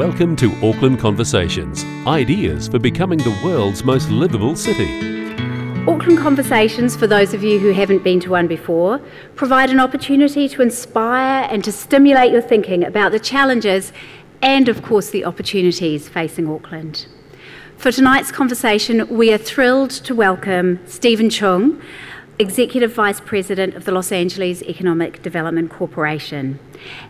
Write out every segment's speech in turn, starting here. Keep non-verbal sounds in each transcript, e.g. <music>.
Welcome to Auckland Conversations ideas for becoming the world's most livable city. Auckland Conversations, for those of you who haven't been to one before, provide an opportunity to inspire and to stimulate your thinking about the challenges and, of course, the opportunities facing Auckland. For tonight's conversation, we are thrilled to welcome Stephen Chung, Executive Vice President of the Los Angeles Economic Development Corporation.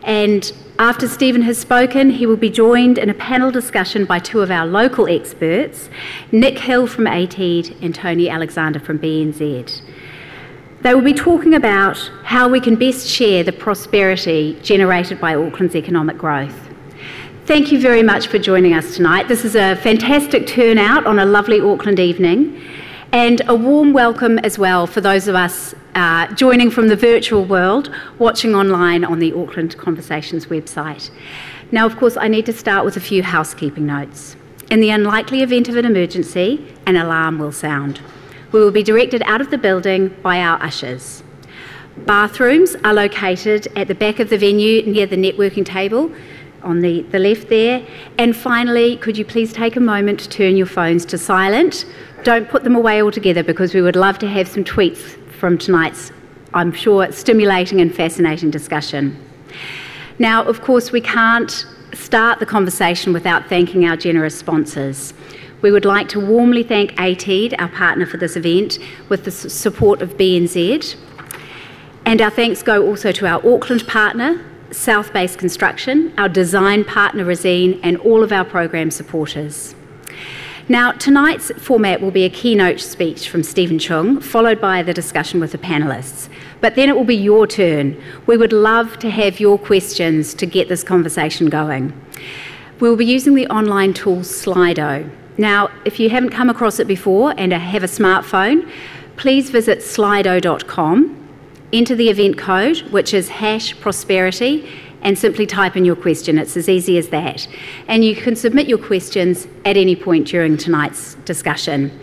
And after Stephen has spoken, he will be joined in a panel discussion by two of our local experts, Nick Hill from ATEED and Tony Alexander from BNZ. They will be talking about how we can best share the prosperity generated by Auckland's economic growth. Thank you very much for joining us tonight. This is a fantastic turnout on a lovely Auckland evening. And a warm welcome as well for those of us uh, joining from the virtual world, watching online on the Auckland Conversations website. Now, of course, I need to start with a few housekeeping notes. In the unlikely event of an emergency, an alarm will sound. We will be directed out of the building by our ushers. Bathrooms are located at the back of the venue near the networking table on the, the left there. And finally, could you please take a moment to turn your phones to silent? Don't put them away altogether because we would love to have some tweets from tonight's, I'm sure, stimulating and fascinating discussion. Now, of course, we can't start the conversation without thanking our generous sponsors. We would like to warmly thank ATEED, our partner for this event, with the support of BNZ. And our thanks go also to our Auckland partner, Southbase Construction, our design partner, Resene, and all of our program supporters. Now, tonight's format will be a keynote speech from Stephen Chung, followed by the discussion with the panelists. But then it will be your turn. We would love to have your questions to get this conversation going. We'll be using the online tool Slido. Now, if you haven't come across it before and have a smartphone, please visit slido.com, enter the event code, which is hash prosperity, and simply type in your question. It's as easy as that. And you can submit your questions at any point during tonight's discussion.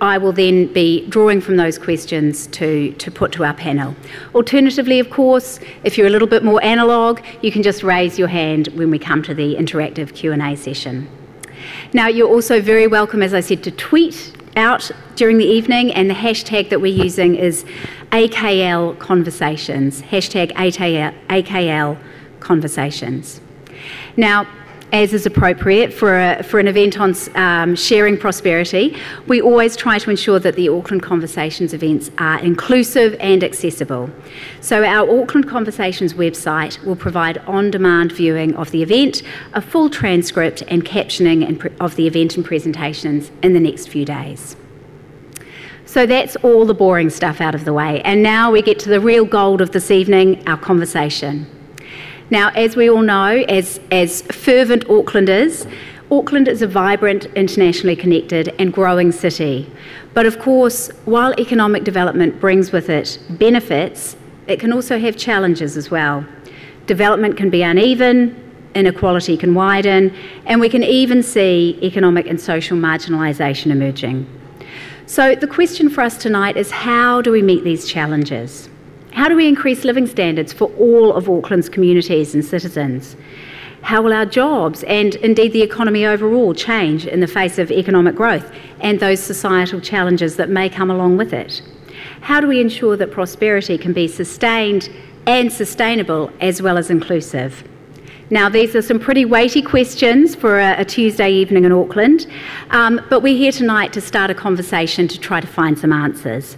I will then be drawing from those questions to, to put to our panel. Alternatively, of course, if you're a little bit more analogue, you can just raise your hand when we come to the interactive Q&A session. Now, you're also very welcome, as I said, to tweet out during the evening, and the hashtag that we're using is AKL Conversations, hashtag AKL conversations. Now, as is appropriate for, a, for an event on um, sharing prosperity, we always try to ensure that the Auckland Conversations events are inclusive and accessible. So, our Auckland Conversations website will provide on demand viewing of the event, a full transcript, and captioning of the event and presentations in the next few days. So that's all the boring stuff out of the way. And now we get to the real gold of this evening our conversation. Now, as we all know, as, as fervent Aucklanders, Auckland is a vibrant, internationally connected, and growing city. But of course, while economic development brings with it benefits, it can also have challenges as well. Development can be uneven, inequality can widen, and we can even see economic and social marginalisation emerging. So, the question for us tonight is how do we meet these challenges? How do we increase living standards for all of Auckland's communities and citizens? How will our jobs and indeed the economy overall change in the face of economic growth and those societal challenges that may come along with it? How do we ensure that prosperity can be sustained and sustainable as well as inclusive? Now, these are some pretty weighty questions for a, a Tuesday evening in Auckland, um, but we're here tonight to start a conversation to try to find some answers.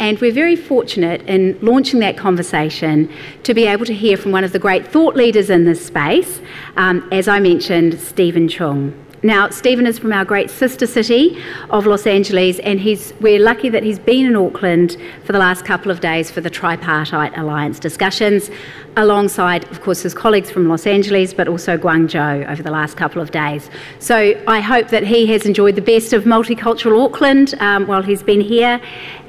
And we're very fortunate in launching that conversation to be able to hear from one of the great thought leaders in this space, um, as I mentioned, Stephen Chung. Now, Stephen is from our great sister city of Los Angeles, and he's, we're lucky that he's been in Auckland for the last couple of days for the Tripartite Alliance discussions, alongside, of course, his colleagues from Los Angeles, but also Guangzhou over the last couple of days. So I hope that he has enjoyed the best of multicultural Auckland um, while he's been here,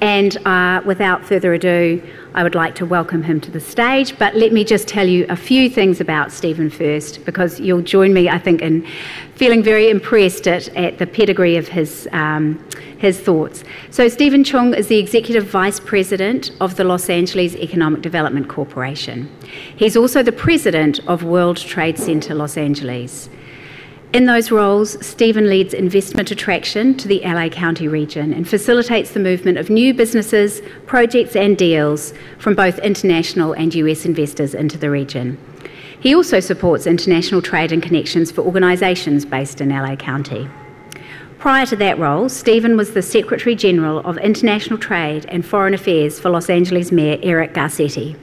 and uh, without further ado, I would like to welcome him to the stage. But let me just tell you a few things about Stephen first, because you'll join me, I think, in feeling very impressed at, at the pedigree of his, um, his thoughts. So, Stephen Chung is the Executive Vice President of the Los Angeles Economic Development Corporation. He's also the President of World Trade Center Los Angeles. In those roles, Stephen leads investment attraction to the LA County region and facilitates the movement of new businesses, projects, and deals from both international and US investors into the region. He also supports international trade and connections for organisations based in LA County. Prior to that role, Stephen was the Secretary General of International Trade and Foreign Affairs for Los Angeles Mayor Eric Garcetti.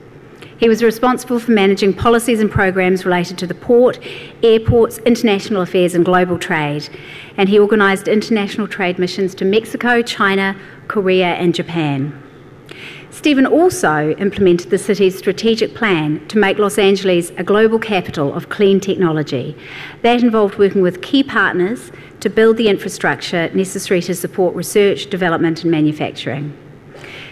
He was responsible for managing policies and programs related to the port, airports, international affairs, and global trade. And he organised international trade missions to Mexico, China, Korea, and Japan. Stephen also implemented the city's strategic plan to make Los Angeles a global capital of clean technology. That involved working with key partners to build the infrastructure necessary to support research, development, and manufacturing.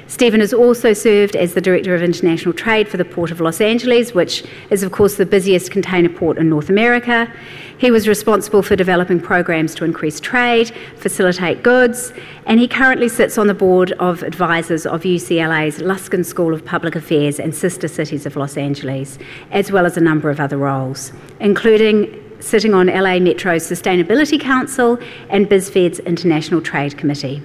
Stephen has also served as the Director of International Trade for the Port of Los Angeles, which is, of course, the busiest container port in North America. He was responsible for developing programs to increase trade, facilitate goods, and he currently sits on the board of advisors of UCLA's Luskin School of Public Affairs and Sister Cities of Los Angeles, as well as a number of other roles, including sitting on LA Metro's Sustainability Council and BizFed's International Trade Committee.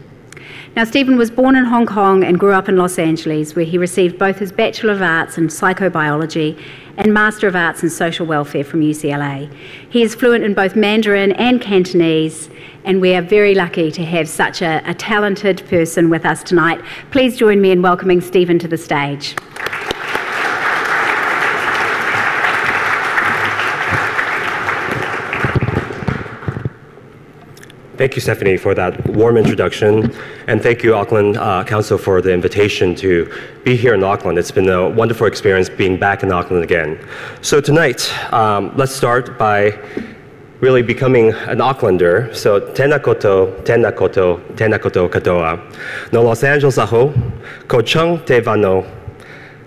Now, Stephen was born in Hong Kong and grew up in Los Angeles, where he received both his Bachelor of Arts in Psychobiology and Master of Arts in Social Welfare from UCLA. He is fluent in both Mandarin and Cantonese, and we are very lucky to have such a, a talented person with us tonight. Please join me in welcoming Stephen to the stage. Thank you, Stephanie, for that warm introduction. And thank you, Auckland uh, Council, for the invitation to be here in Auckland. It's been a wonderful experience being back in Auckland again. So, tonight, um, let's start by really becoming an Aucklander. So, tena koto, tena koto, tena koto katoa. No Los Angeles aho, ko chung te vano,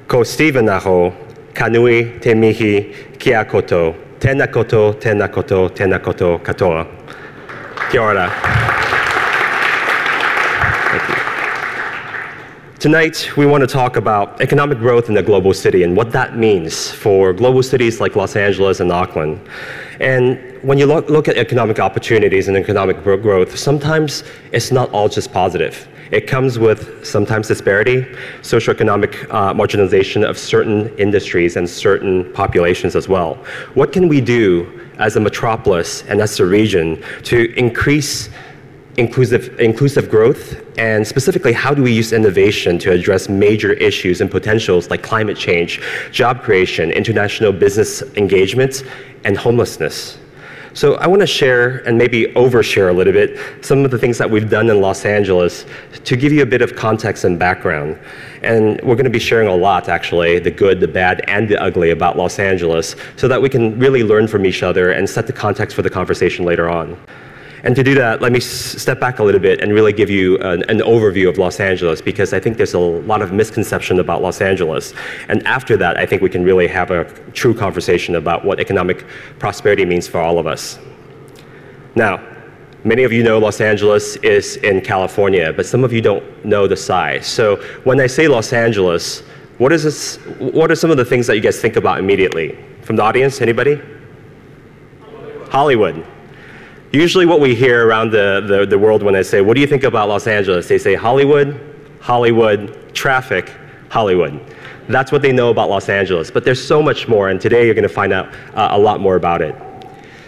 ko Stephen aho, kanui te mihi kia koto, tena koto, tena koto, tena koto katoa. Kia ora. Tonight, we want to talk about economic growth in a global city and what that means for global cities like Los Angeles and Auckland. And when you look, look at economic opportunities and economic growth, sometimes it's not all just positive. It comes with sometimes disparity, socioeconomic uh, marginalization of certain industries and certain populations as well. What can we do as a metropolis and as a region to increase inclusive, inclusive growth and specifically how do we use innovation to address major issues and potentials like climate change, job creation, international business engagement, and homelessness. So I want to share and maybe overshare a little bit some of the things that we've done in Los Angeles to give you a bit of context and background. And we're going to be sharing a lot, actually, the good, the bad, and the ugly about Los Angeles so that we can really learn from each other and set the context for the conversation later on. And to do that, let me step back a little bit and really give you an, an, overview of Los Angeles because I think there's a lot of misconception about Los Angeles. And after that, I think we can really have a true conversation about what economic prosperity means for all of us. Now, many of you know Los Angeles is in California, but some of you don't know the size. So when I say Los Angeles, what, is this, what are some of the things that you guys think about immediately? From the audience, anybody? Hollywood. Usually, what we hear around the, the, the, world when I say, What do you think about Los Angeles? They say Hollywood, Hollywood, traffic, Hollywood. That's what they know about Los Angeles. But there's so much more, and today you're going to find out uh, a lot more about it.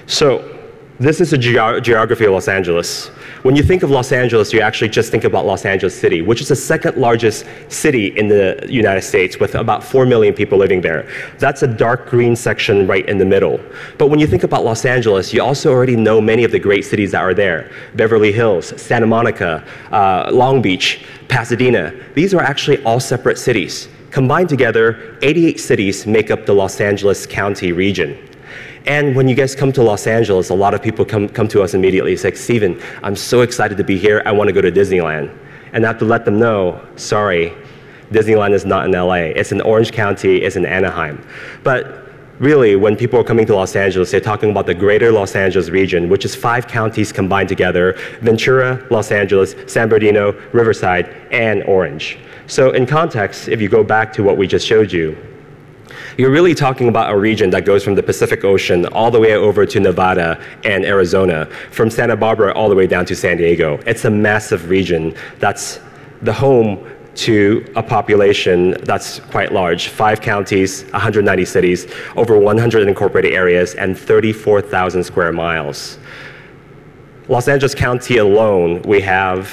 So, this is a ge- geography of Los Angeles. When you think of Los Angeles, you actually just think about Los Angeles City, which is the second largest city in the United States with about 4 million people living there. That's a dark green section right in the middle. But when you think about Los Angeles, you also already know many of the great cities that are there Beverly Hills, Santa Monica, uh, Long Beach, Pasadena. These are actually all separate cities. Combined together, 88 cities make up the Los Angeles County region. And when you guys come to Los Angeles, a lot of people come, come to us immediately. It's like, Stephen, I'm so excited to be here. I want to go to Disneyland. And I have to let them know, sorry, Disneyland is not in LA. It's in Orange County, it's in Anaheim. But really, when people are coming to Los Angeles, they're talking about the greater Los Angeles region, which is five counties combined together Ventura, Los Angeles, San Bernardino, Riverside, and Orange. So, in context, if you go back to what we just showed you, You're really talking about a region that goes from the Pacific Ocean all the way over to Nevada and Arizona, from Santa Barbara all the way down to San Diego. It's a massive region that's the home to a population that's quite large five counties, 190 cities, over 100 incorporated areas, and 34,000 square miles. Los Angeles County alone, we have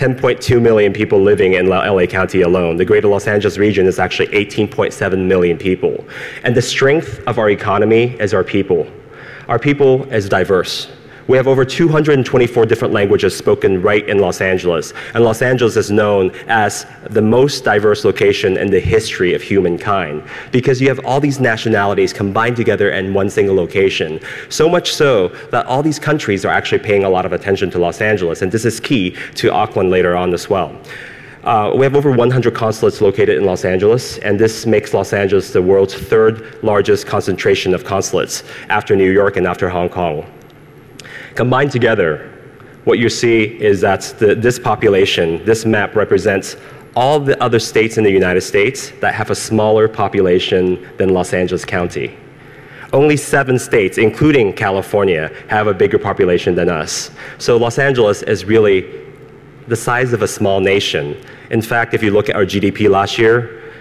10.2 million people living in LA County alone. The greater Los Angeles region is actually 18.7 million people. And the strength of our economy is our people. Our people is diverse. We have over 224 different languages spoken right in Los Angeles. And Los Angeles is known as the most diverse location in the history of humankind because you have all these nationalities combined together in one single location. So much so that all these countries are actually paying a lot of attention to Los Angeles. And this is key to Auckland later on as well. Uh, we have over 100 consulates located in Los Angeles, and this makes Los Angeles the world's third largest concentration of consulates after New York and after Hong Kong. Combined together, what you see is that the, this population, this map represents all the other states in the United States that have a smaller population than Los Angeles County. Only seven states, including California, have a bigger population than us. So Los Angeles is really the size of a small nation. In fact, if you look at our GDP last year,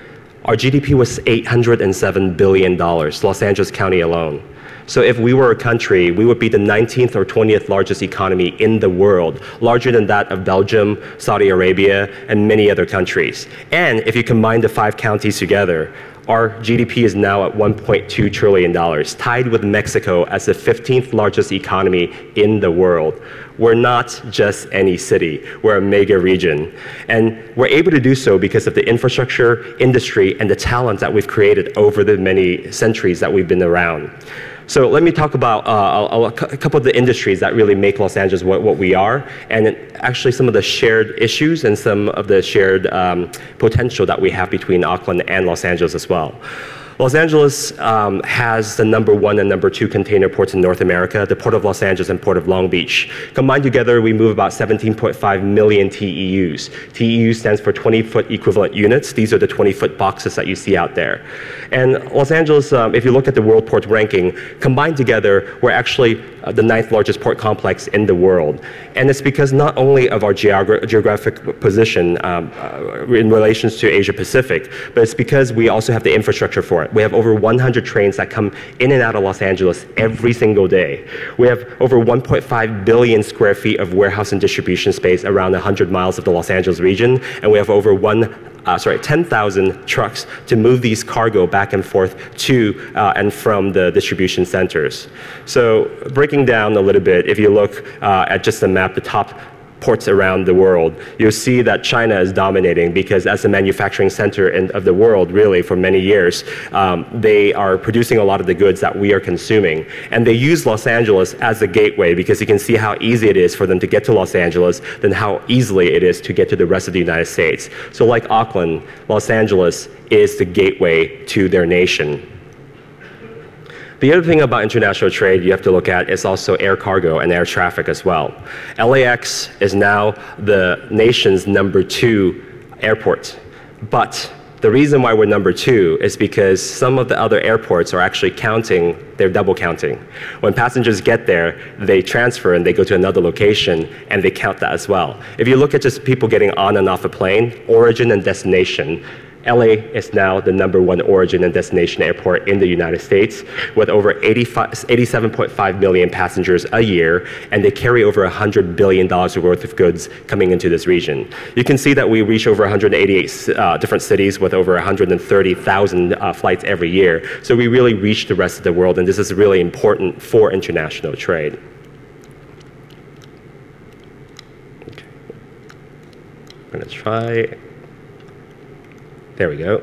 our GDP was $807 billion, Los Angeles County alone. So if we were a country, we would be the 19th or 20th largest economy in the world, larger than that of Belgium, Saudi Arabia, and many other countries. And if you combine the five counties together, our GDP is now at $1.2 trillion, tied with Mexico as the 15th largest economy in the world. We're not just any city, we're a mega region. And we're able to do so because of the infrastructure, industry, and the talent that we've created over the many centuries that we've been around. So let me talk about uh, a, couple of the industries that really make Los Angeles what, what, we are, and actually some of the shared issues and some of the shared um, potential that we have between Auckland and Los Angeles as well. Los Angeles um, has the number one and number two container ports in North America, the Port of Los Angeles and Port of Long Beach. Combined together, we move about 17.5 million TEUs. TEU stands for 20 foot equivalent units. These are the 20 foot boxes that you see out there. And Los Angeles, um, if you look at the World Port Ranking, combined together, we're actually uh, the ninth largest port complex in the world. And it's because not only of our geogra geographic position um, uh, in relations to Asia Pacific, but it's because we also have the infrastructure for it. We have over 100 trains that come in and out of Los Angeles every single day. We have over 1.5 billion square feet of warehouse and distribution space around 100 miles of the Los Angeles region, and we have over one uh, sorry, 10,000 trucks to move these cargo back and forth to uh, and from the distribution centers. So breaking down a little bit, if you look uh, at just the map, the top ports around the world, you'll see that China is dominating because as the manufacturing center in, of the world, really, for many years, um, they are producing a lot of the goods that we are consuming. And they use Los Angeles as a gateway because you can see how easy it is for them to get to Los Angeles than how easily it is to get to the rest of the United States. So like Auckland, Los Angeles is the gateway to their nation. The other thing about international trade you have to look at is also air cargo and air traffic as well. LAX is now the nation's number two airport. But the reason why we're number two is because some of the other airports are actually counting, they're double counting. When passengers get there, they transfer and they go to another location and they count that as well. If you look at just people getting on and off a plane, origin and destination, LA is now the number one origin and destination airport in the United States with over 87.5 million passengers a year, and they carry over $100 billion worth of goods coming into this region. You can see that we reach over 188 uh, different cities with over 130,000 uh, flights every year. So we really reach the rest of the world, and this is really important for international trade. Okay. I'm going to try there we go.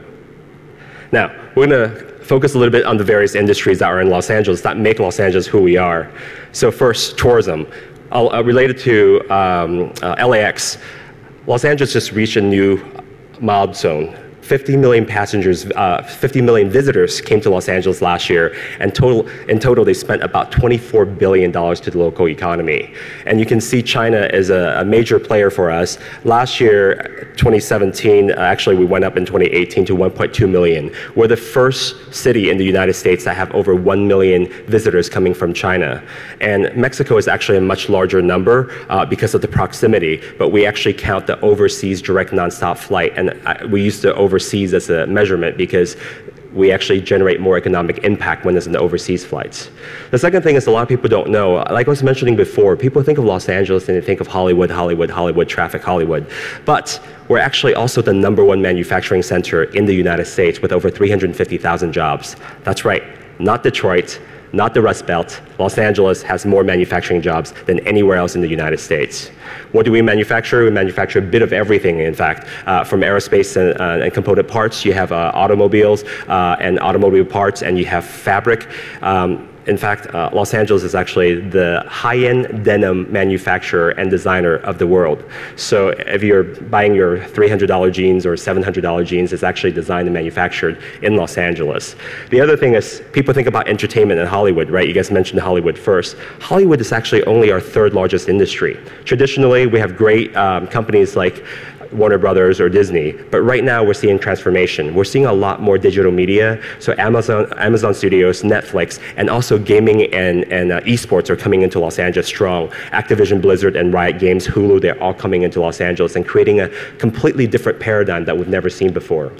Now, we're going to focus a little bit on the various industries that are in Los Angeles that make Los Angeles who we are. So first, tourism. Uh, related to um, uh, LAX, Los Angeles just reached a new milestone 50 million passengers, uh, 50 million visitors came to Los Angeles last year, and total, in total they spent about $24 billion to the local economy. And you can see China is a, a major player for us. Last year, 2017, uh, actually we went up in 2018 to 1.2 million. We're the first city in the United States that have over 1 million visitors coming from China. And Mexico is actually a much larger number uh, because of the proximity, but we actually count the overseas direct nonstop flight, and uh, we use the overseas as a measurement because we actually generate more economic impact when it's in the overseas flights. The second thing is a lot of people don't know, like I was mentioning before, people think of Los Angeles and they think of Hollywood, Hollywood, Hollywood, traffic, Hollywood. But we're actually also the number one manufacturing center in the United States with over 350,000 jobs. That's right, not Detroit, not the Rust Belt. Los Angeles has more manufacturing jobs than anywhere else in the United States. What do we manufacture? We manufacture a bit of everything, in fact. Uh, from aerospace and, uh, and, component parts, you have uh, automobiles uh, and automobile parts, and you have fabric. Um, in fact, uh, Los Angeles is actually the high-end denim manufacturer and designer of the world. So if you're buying your $300 jeans or $700 jeans, it's actually designed and manufactured in Los Angeles. The other thing is people think about entertainment in Hollywood, right? You guys mentioned Hollywood first. Hollywood is actually only our third largest industry. Traditionally, we have great um, companies like Warner Brothers or Disney. But right now we're seeing transformation. We're seeing a lot more digital media. So Amazon, Amazon Studios, Netflix, and also gaming and, and uh, esports are coming into Los Angeles strong. Activision Blizzard and Riot Games, Hulu, they're all coming into Los Angeles and creating a completely different paradigm that we've never seen before.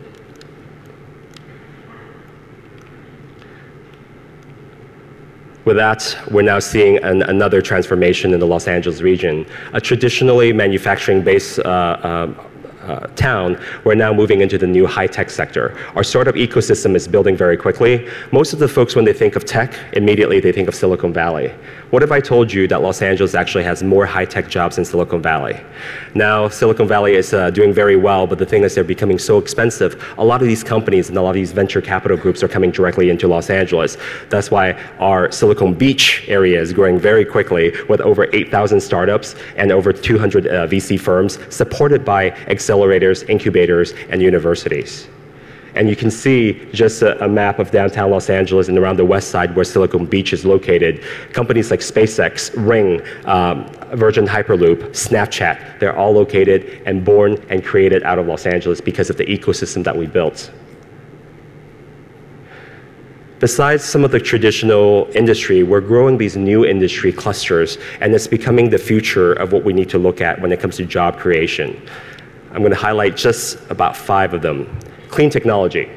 With that, we're now seeing an, another transformation in the Los Angeles region. A traditionally manufacturing-based uh, uh, uh, town, we're now moving into the new high-tech sector. Our startup ecosystem is building very quickly. Most of the folks, when they think of tech, immediately they think of Silicon Valley. What if I told you that Los Angeles actually has more high-tech jobs than Silicon Valley? Now, Silicon Valley is uh, doing very well, but the thing is they're becoming so expensive. A lot of these companies and a lot of these venture capital groups are coming directly into Los Angeles. That's why our Silicon Beach area is growing very quickly with over 8,000 startups and over 200 uh, VC firms supported by Excel accelerators, incubators, and universities. And you can see just a, a, map of downtown Los Angeles and around the west side where Silicon Beach is located. Companies like SpaceX, Ring, um, Virgin Hyperloop, Snapchat, they're all located and born and created out of Los Angeles because of the ecosystem that we built. Besides some of the traditional industry, we're growing these new industry clusters, and it's becoming the future of what we need to look at when it comes to job creation. I'm going to highlight just about five of them. Clean technology.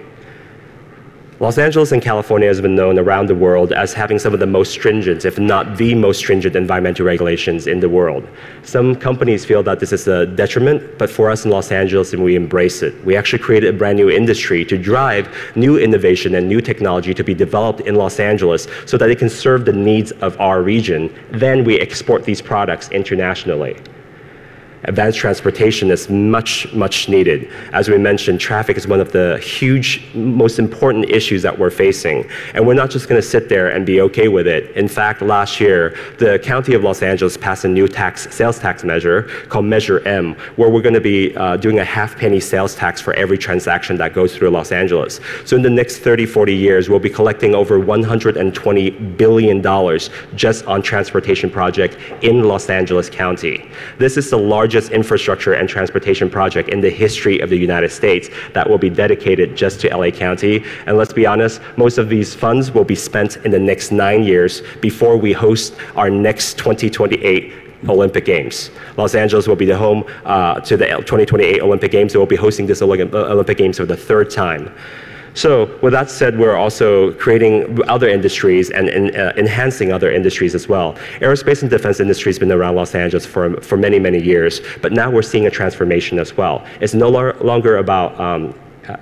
Los Angeles and California has been known around the world as having some of the most stringent, if not the most stringent environmental regulations in the world. Some companies feel that this is a detriment, but for us in Los Angeles, we embrace it. We actually created a brand new industry to drive new innovation and new technology to be developed in Los Angeles so that it can serve the needs of our region. Then we export these products internationally advanced transportation is much, much needed. As we mentioned, traffic is one of the huge, most important issues that we're facing. And we're not just going to sit there and be okay with it. In fact, last year, the County of Los Angeles passed a new tax, sales tax measure called Measure M, where we're going to be uh, doing a half penny sales tax for every transaction that goes through Los Angeles. So in the next 30, 40 years, we'll be collecting over $120 billion just on transportation project in Los Angeles County. This is the largest largest infrastructure and transportation project in the history of the United States that will be dedicated just to LA County. And let's be honest, most of these funds will be spent in the next nine years before we host our next 2028 Olympic Games. Los Angeles will be the home uh, to the 2028 Olympic Games. They will be hosting this Olympic Games for the third time. So with that said, we're also creating other industries and, and uh, enhancing other industries as well. Aerospace and defense industry has been around Los Angeles for, for many, many years, but now we're seeing a transformation as well. It's no longer about um,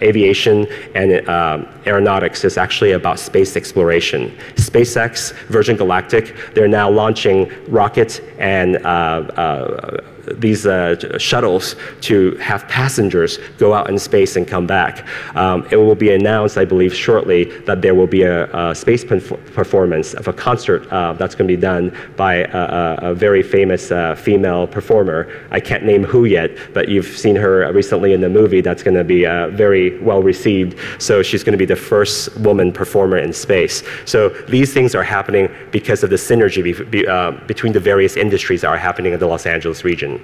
aviation and uh, aeronautics is actually about space exploration. SpaceX, Virgin Galactic, they're now launching rockets and uh, uh these uh, shuttles to have passengers go out in space and come back. Um, it will be announced, I believe, shortly that there will be a, a space performance of a concert uh, that's going to be done by a, a very famous uh, female performer. I can't name who yet, but you've seen her recently in the movie. That's going to be uh, very well received. So she's going to be the first woman performer in space. So these things are happening because of the synergy be, be, uh, between the various industries that are happening in the Los Angeles region.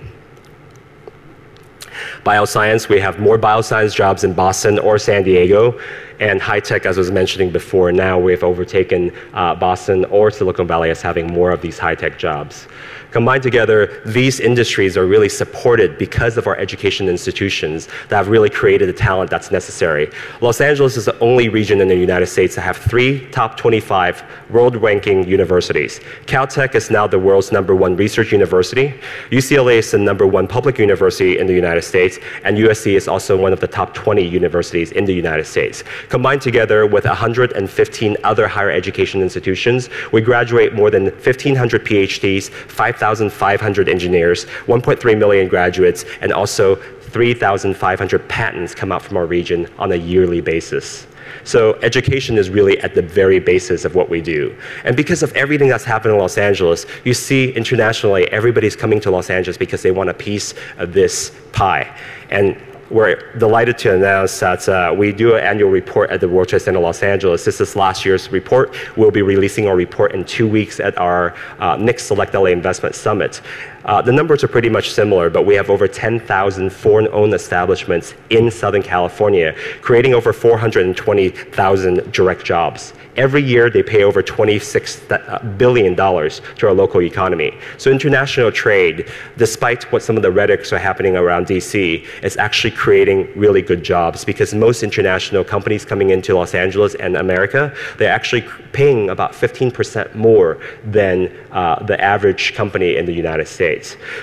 Bioscience, we have more bioscience jobs in Boston or San Diego. And high tech, as I was mentioning before, now we've overtaken uh, Boston or Silicon Valley as having more of these high tech jobs. Combined together, these industries are really supported because of our education institutions that have really created the talent that's necessary. Los Angeles is the only region in the United States to have three top 25 world ranking universities. Caltech is now the world's number one research university. UCLA is the number one public university in the United States, and USC is also one of the top 20 universities in the United States. Combined together with 115 other higher education institutions, we graduate more than 1,500 PhDs, 5,000 6,500 engineers, 1.3 million graduates, and also 3,500 patents come out from our region on a yearly basis. So education is really at the very basis of what we do. And because of everything that's happened in Los Angeles, you see internationally everybody's coming to Los Angeles because they want a piece of this pie. And we're delighted to announce that uh, we do an annual report at the World Trade Center Los Angeles. This is last year's report. We'll be releasing our report in two weeks at our uh, next Select LA Investment Summit. Uh, the numbers are pretty much similar, but we have over 10,000 foreign-owned establishments in Southern California, creating over 420,000 direct jobs. Every year, they pay over $26 uh, to our local economy. So international trade, despite what some of the rhetorics are happening around DC, is actually creating really good jobs because most international companies coming into Los Angeles and America, they're actually paying about 15% more than uh, the average company in the United States.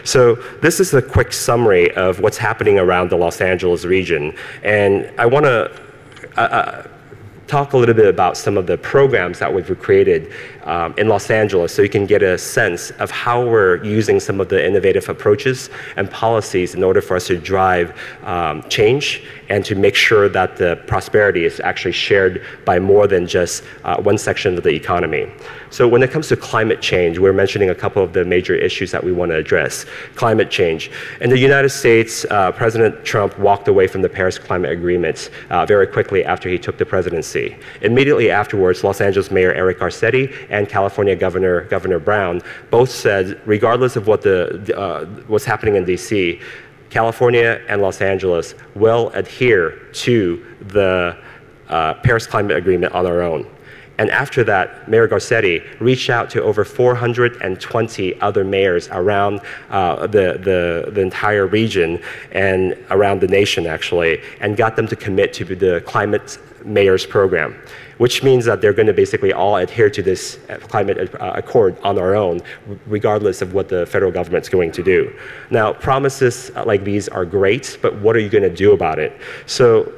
So this is a quick summary of what's happening around the Los Angeles region. And I want to uh, uh talk a little bit about some of the programs that we've created um, in Los Angeles so you can get a sense of how we're using some of the innovative approaches and policies in order for us to drive um, change and to make sure that the prosperity is actually shared by more than just uh, one section of the economy. So when it comes to climate change, we're mentioning a couple of the major issues that we want to address. Climate change. In the United States, uh, President Trump walked away from the Paris Climate Agreement uh, very quickly after he took the presidency. Immediately afterwards, Los Angeles Mayor Eric Garcetti and California Governor Governor Brown both said, regardless of what the, uh, what's happening in D.C., California and Los Angeles will adhere to the uh, Paris Climate Agreement on our own. And after that, Mayor Garcetti reached out to over 420 other mayors around uh, the, the, the, entire region and around the nation, actually, and got them to commit to the Climate Mayors Program which means that they're going to basically all adhere to this uh, climate uh, accord on our own, regardless of what the federal government's going to do. Now, promises like these are great, but what are you going to do about it? So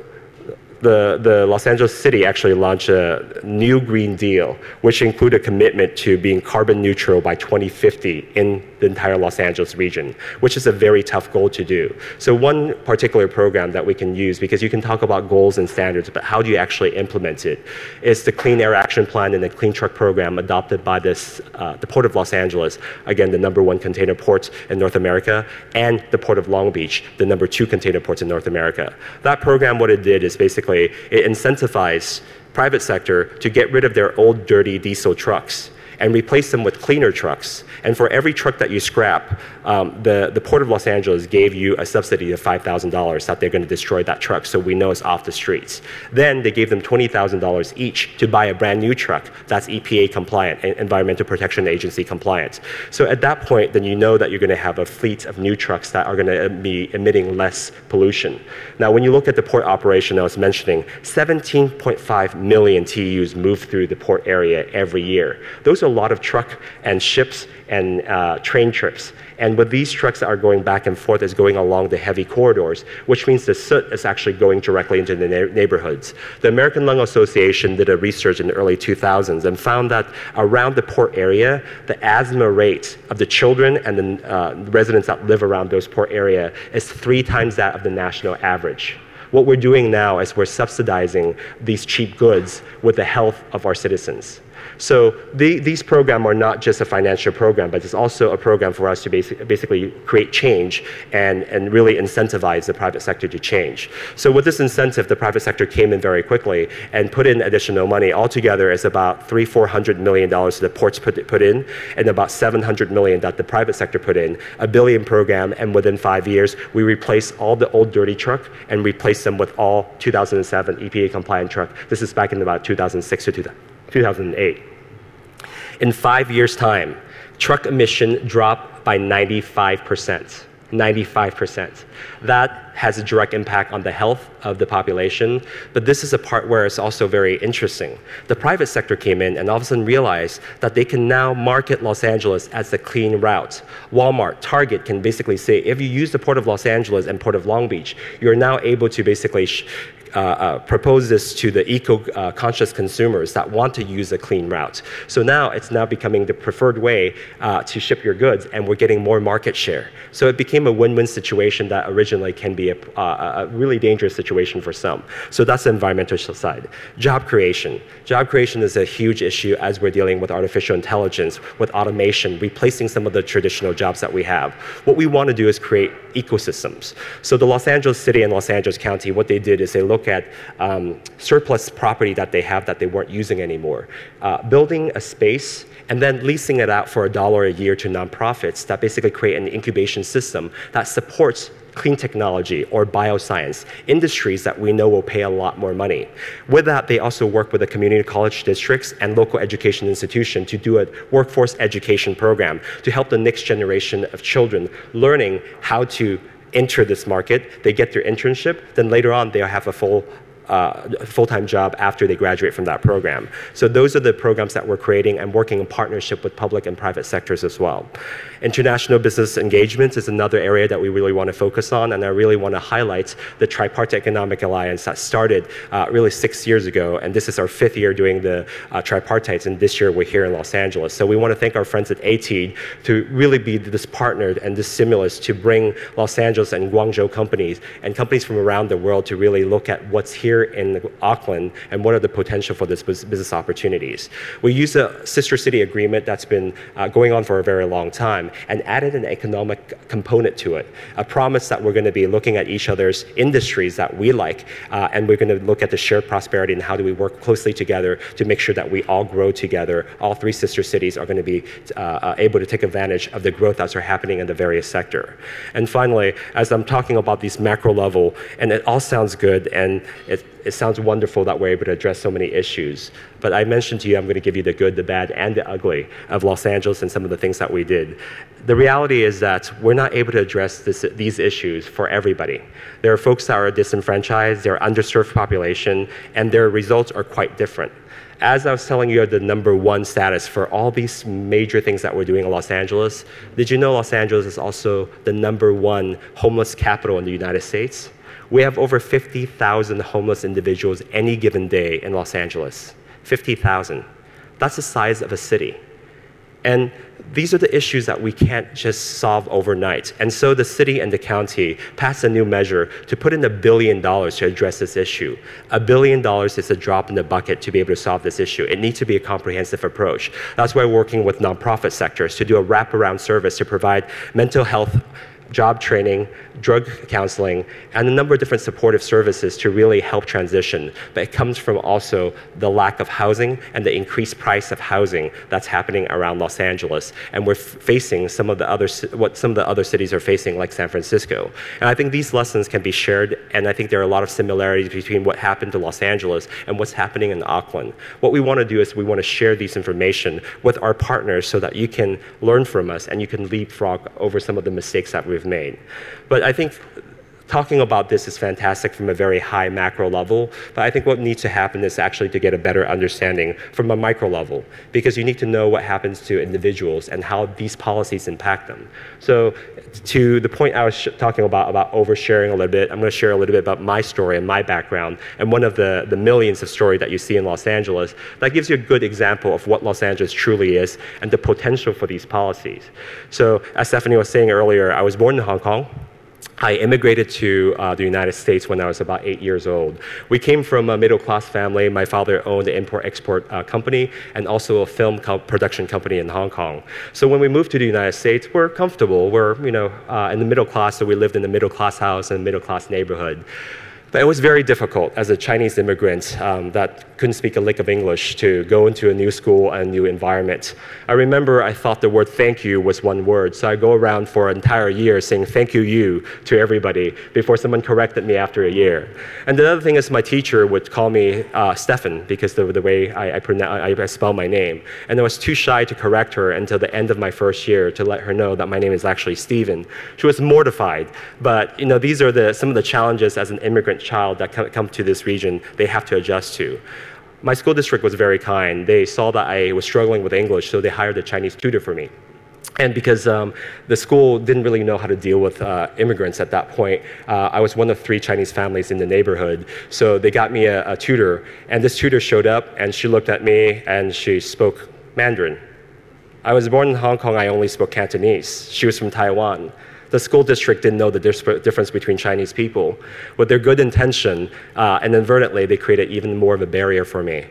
the, the Los Angeles City actually launched a new Green Deal, which include a commitment to being carbon neutral by 2050 in the entire Los Angeles region, which is a very tough goal to do. So one particular program that we can use, because you can talk about goals and standards, but how do you actually implement it, is the Clean Air Action Plan and the Clean Truck Program adopted by this, uh, the Port of Los Angeles, again, the number one container port in North America, and the Port of Long Beach, the number two container port in North America. That program, what it did is basically it incentivized private sector to get rid of their old dirty diesel trucks and replace them with cleaner trucks. And for every truck that you scrap, um, the, the Port of Los Angeles gave you a subsidy of $5,000 that they're going to destroy that truck so we know it's off the streets. Then they gave them $20,000 each to buy a brand new truck that's EPA compliant, Environmental Protection Agency compliant. So at that point, then you know that you're going to have a fleet of new trucks that are going to be emitting less pollution. Now, when you look at the port operation I was mentioning, 17.5 million TEUs move through the port area every year. Those are lot of truck and ships and uh, train trips. And with these trucks that are going back and forth, is going along the heavy corridors, which means the soot is actually going directly into the na- neighborhoods. The American Lung Association did a research in the early 2000s and found that around the port area, the asthma rate of the children and the uh, residents that live around those port area is three times that of the national average. What we're doing now is we're subsidizing these cheap goods with the health of our citizens. So the, these programs are not just a financial program, but it's also a program for us to basic, basically create change and, and really incentivize the private sector to change. So with this incentive, the private sector came in very quickly and put in additional money. Altogether, it's about three, four hundred million dollars that the ports put, put in, and about 700 million that the private sector put in. A billion program, and within five years, we replaced all the old dirty truck and replaced them with all 2007 EPA compliant truck. This is back in about 2006 to 2008. In five years' time, truck emission dropped by 95%. 95%. That has a direct impact on the health of the population, but this is a part where it's also very interesting. The private sector came in and all of a sudden realized that they can now market Los Angeles as the clean route. Walmart, Target can basically say, if you use the Port of Los Angeles and Port of Long Beach, you're now able to basically uh, uh, propose this to the eco-conscious uh, consumers that want to use a clean route. So now it's now becoming the preferred way uh, to ship your goods, and we're getting more market share. So it became a win-win situation that originally can be a, a really dangerous situation for some. So that's the environmental side. Job creation. Job creation is a huge issue as we're dealing with artificial intelligence, with automation, replacing some of the traditional jobs that we have. What we want to do is create ecosystems. So the Los Angeles City and Los Angeles County, what they did is they look at um, surplus property that they have that they weren't using anymore, uh, building a space and then leasing it out for a dollar a year to nonprofits that basically create an incubation system that supports clean technology or bioscience, industries that we know will pay a lot more money. With that, they also work with the community college districts and local education institution to do a workforce education program to help the next generation of children learning how to enter this market, they get their internship, then later on they'll have a full uh, full-time job after they graduate from that program. So those are the programs that we're creating and working in partnership with public and private sectors as well. International business engagements is another area that we really want to focus on, and I really want to highlight the Tripartite Economic Alliance that started uh, really six years ago, and this is our fifth year doing the uh, tripartites, and this year we're here in Los Angeles. So we want to thank our friends at ATEED to really be this partner and this stimulus to bring Los Angeles and Guangzhou companies and companies from around the world to really look at what's here in Auckland and what are the potential for this business opportunities. We use a sister city agreement that's been uh, going on for a very long time and added an economic component to it. A promise that we're going to be looking at each other's industries that we like, uh, and we're going to look at the shared prosperity and how do we work closely together to make sure that we all grow together. All three sister cities are going to be uh, uh, able to take advantage of the growth that's happening in the various sector. And finally, as I'm talking about these macro level, and it all sounds good and it, it sounds wonderful that we're able to address so many issues. But I mentioned to you, I'm going to give you the good, the bad, and the ugly of Los Angeles and some of the things that we did. The reality is that we're not able to address this, these issues for everybody. There are folks that are disenfranchised, they're underserved population, and their results are quite different as I was telling you the number one status for all these major things that we're doing in Los Angeles, did you know Los Angeles is also the number one homeless capital in the United States? We have over 50,000 homeless individuals any given day in Los Angeles. 50,000. That's the size of a city. And these are the issues that we can't just solve overnight. And so the city and the county passed a new measure to put in a billion dollars to address this issue. A billion dollars is a drop in the bucket to be able to solve this issue. It needs to be a comprehensive approach. That's why we're working with nonprofit sectors to do a wraparound service to provide mental health job training, drug counseling, and a number of different supportive services to really help transition. But it comes from also the lack of housing and the increased price of housing that's happening around Los Angeles. And we're facing some of the other, what some of the other cities are facing, like San Francisco. And I think these lessons can be shared, and I think there are a lot of similarities between what happened to Los Angeles and what's happening in Auckland. What we want to do is we want to share these information with our partners so that you can learn from us and you can leapfrog over some of the mistakes that we've made. But I think talking about this is fantastic from a very high macro level, but I think what needs to happen is actually to get a better understanding from a micro level, because you need to know what happens to individuals and how these policies impact them. So, to the point I was talking about, about oversharing a little bit, I'm going to share a little bit about my story and my background, and one of the, the millions of stories that you see in Los Angeles that gives you a good example of what Los Angeles truly is and the potential for these policies. So, as Stephanie was saying earlier, I was born in Hong Kong. I immigrated to uh, the United States when I was about eight years old. We came from a middle class family. My father owned an import export uh, company and also a film co- production company in Hong Kong. So when we moved to the United States, we're comfortable. We're you know uh, in the middle class, so we lived in a middle class house in a middle class neighborhood. But it was very difficult as a Chinese immigrant um, that couldn't speak a lick of English to go into a new school and a new environment. I remember I thought the word thank you was one word, so I go around for an entire year saying thank you, you to everybody before someone corrected me after a year. And the other thing is, my teacher would call me uh, Stefan because the, the way I, I, pronounce, I spell my name. And I was too shy to correct her until the end of my first year to let her know that my name is actually Stephen. She was mortified. But you know, these are the, some of the challenges as an immigrant child that come to this region they have to adjust to. My school district was very kind. They saw that I was struggling with English, so they hired a Chinese tutor for me. And because um, the school didn't really know how to deal with uh, immigrants at that point, uh, I was one of three Chinese families in the neighborhood. So they got me a, a tutor, and this tutor showed up, and she looked at me, and she spoke Mandarin. I was born in Hong Kong, I only spoke Cantonese. She was from Taiwan the school district didn't know the difference between Chinese people. With their good intention, uh, and inadvertently, they created even more of a barrier for me.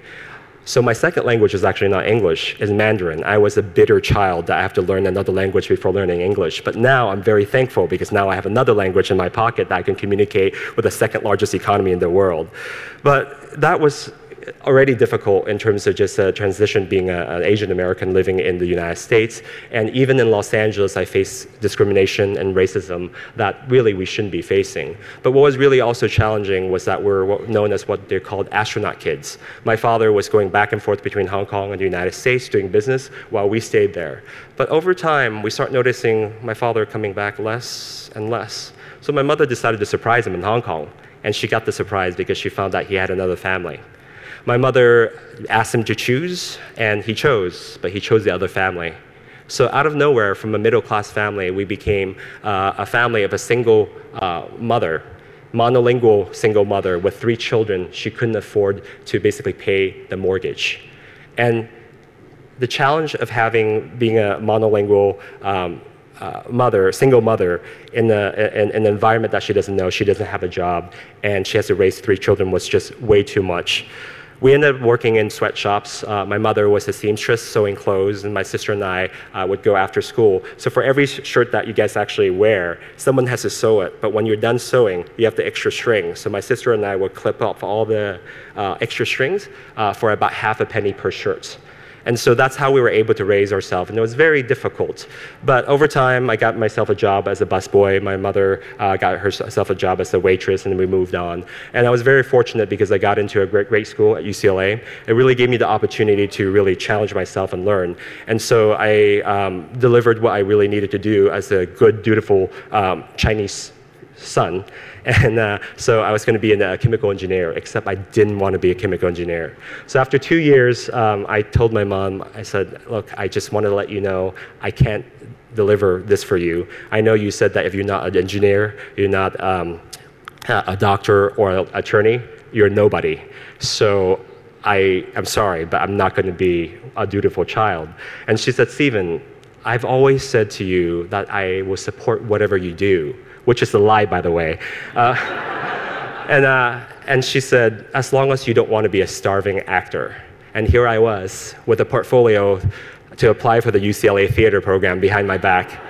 So my second language is actually not English, it's Mandarin. I was a bitter child that I have to learn another language before learning English. But now I'm very thankful because now I have another language in my pocket that I can communicate with the second largest economy in the world. But that was already difficult in terms of just a transition being a, an Asian American living in the United States. And even in Los Angeles, I face discrimination and racism that really we shouldn't be facing. But what was really also challenging was that we're known as what they're called astronaut kids. My father was going back and forth between Hong Kong and the United States doing business while we stayed there. But over time, we start noticing my father coming back less and less. So my mother decided to surprise him in Hong Kong. And she got the surprise because she found out he had another family. My mother asked him to choose, and he chose, but he chose the other family. So, out of nowhere, from a middle class family, we became uh, a family of a single uh, mother, monolingual single mother with three children. She couldn't afford to basically pay the mortgage. And the challenge of having being a monolingual um, uh, mother, single mother, in, a, in, in, an environment that she doesn't know, she doesn't have a job, and she has to raise three children was just way too much. We ended up working in sweatshops. Uh, my mother was a seamstress sewing clothes, and my sister and I uh, would go after school. So for every shirt that you guys actually wear, someone has to sew it. But when you're done sewing, you have the extra string. So my sister and I would clip off all the uh, extra strings uh, for about half a penny per shirt. And so that's how we were able to raise ourselves. And it was very difficult. But over time, I got myself a job as a busboy. My mother uh, got herself a job as a waitress, and we moved on. And I was very fortunate because I got into a great, great school at UCLA. It really gave me the opportunity to really challenge myself and learn. And so I um, delivered what I really needed to do as a good, dutiful um, Chinese son. And uh, so I was going to be a chemical engineer, except I didn't want to be a chemical engineer. So after two years, um, I told my mom, I said, look, I just want to let you know I can't deliver this for you. I know you said that if you're not an engineer, you're not um, a doctor or an attorney, you're nobody. So I am sorry, but I'm not going to be a dutiful child. And she said, Stephen, I've always said to you that I will support whatever you do which is a lie, by the way. Uh, and, uh, and she said, as long as you don't want to be a starving actor. And here I was with a portfolio to apply for the UCLA theater program behind my back.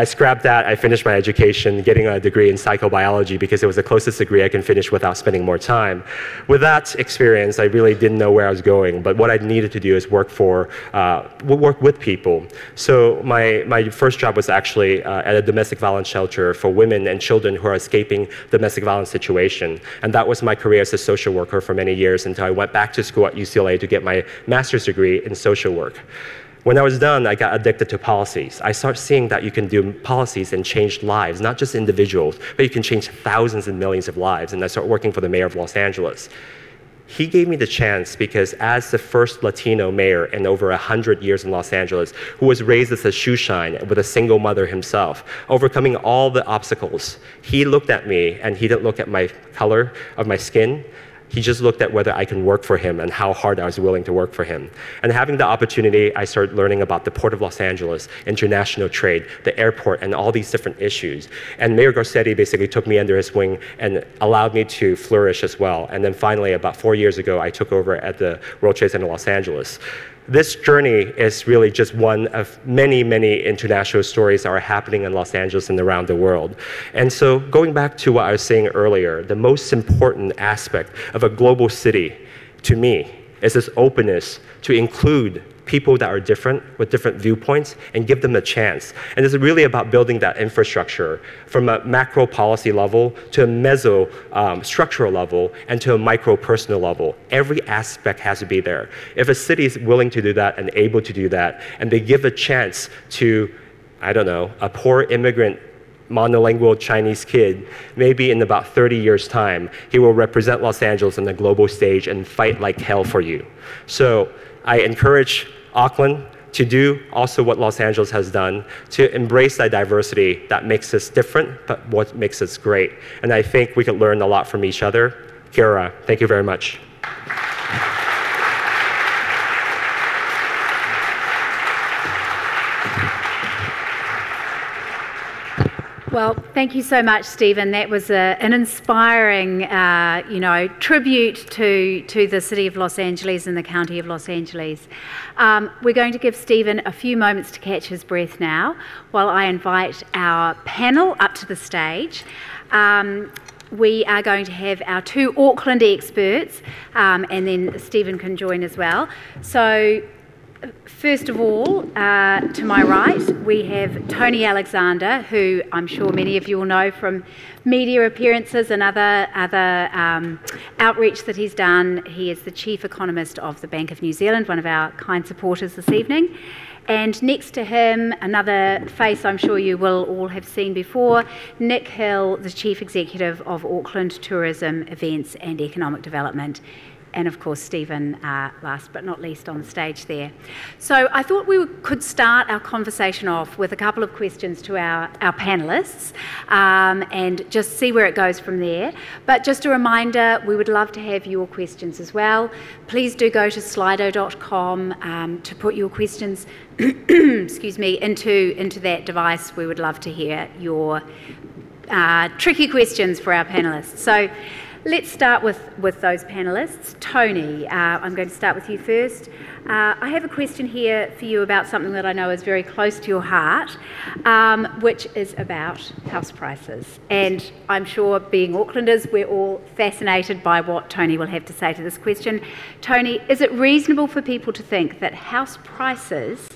I scrapped that. I finished my education, getting a degree in psychobiology because it was the closest degree I can finish without spending more time. With that experience, I really didn't know where I was going, but what I needed to do is work for, uh, work with people. So my, my first job was actually uh, at a domestic violence shelter for women and children who are escaping domestic violence situation. And that was my career as a social worker for many years until I went back to school at UCLA to get my master's degree in social work. When I was done, I got addicted to policies. I started seeing that you can do policies and change lives, not just individuals, but you can change thousands and millions of lives. And I started working for the mayor of Los Angeles. He gave me the chance because, as the first Latino mayor in over 100 years in Los Angeles, who was raised as a shoeshine with a single mother himself, overcoming all the obstacles, he looked at me and he didn't look at my color of my skin. He just looked at whether I can work for him and how hard I was willing to work for him. And having the opportunity, I started learning about the Port of Los Angeles, international trade, the airport, and all these different issues. And Mayor Garcetti basically took me under his wing and allowed me to flourish as well. And then finally, about four years ago, I took over at the World Trade Center Los Angeles this journey is really just one of many, many international stories that are happening in Los Angeles and around the world. And so, going back to what I was saying earlier, the most important aspect of a global city to me is this openness to include people that are different with different viewpoints and give them a chance. And it's really about building that infrastructure from a macro policy level to a meso um, structural level and to a micro personal level. Every aspect has to be there. If a city is willing to do that and able to do that, and they give a chance to, I don't know, a poor immigrant monolingual Chinese kid, maybe in about 30 years' time, he will represent Los Angeles on the global stage and fight like hell for you. So I encourage Auckland to do also what Los Angeles has done to embrace that diversity that makes us different, but what makes us great. And I think we could learn a lot from each other. Kia ora, thank you very much. Well, thank you so much, Stephen. That was a, an inspiring, uh, you know, tribute to, to the city of Los Angeles and the county of Los Angeles. Um, we're going to give Stephen a few moments to catch his breath now while I invite our panel up to the stage. Um, we are going to have our two Auckland experts, um, and then Stephen can join as well. So, First of all, uh, to my right, we have Tony Alexander, who I'm sure many of you will know from media appearances and other, other um, outreach that he's done. He is the chief economist of the Bank of New Zealand, one of our kind supporters this evening. And next to him, another face I'm sure you will all have seen before, Nick Hill, the Chief Executive of Auckland Tourism, Events and Economic Development and of course Stephen uh, last but not least on stage there. So I thought we could start our conversation off with a couple of questions to our, our panellists um, and just see where it goes from there. But just a reminder, we would love to have your questions as well. Please do go to slido.com um, to put your questions <clears throat> excuse me, into, into that device. We would love to hear your uh, tricky questions for our panellists. So Let's start with, with those panellists. Tony, uh, I'm going to start with you first. Uh, I have a question here for you about something that I know is very close to your heart, um, which is about house prices. And I'm sure, being Aucklanders, we're all fascinated by what Tony will have to say to this question. Tony, is it reasonable for people to think that house prices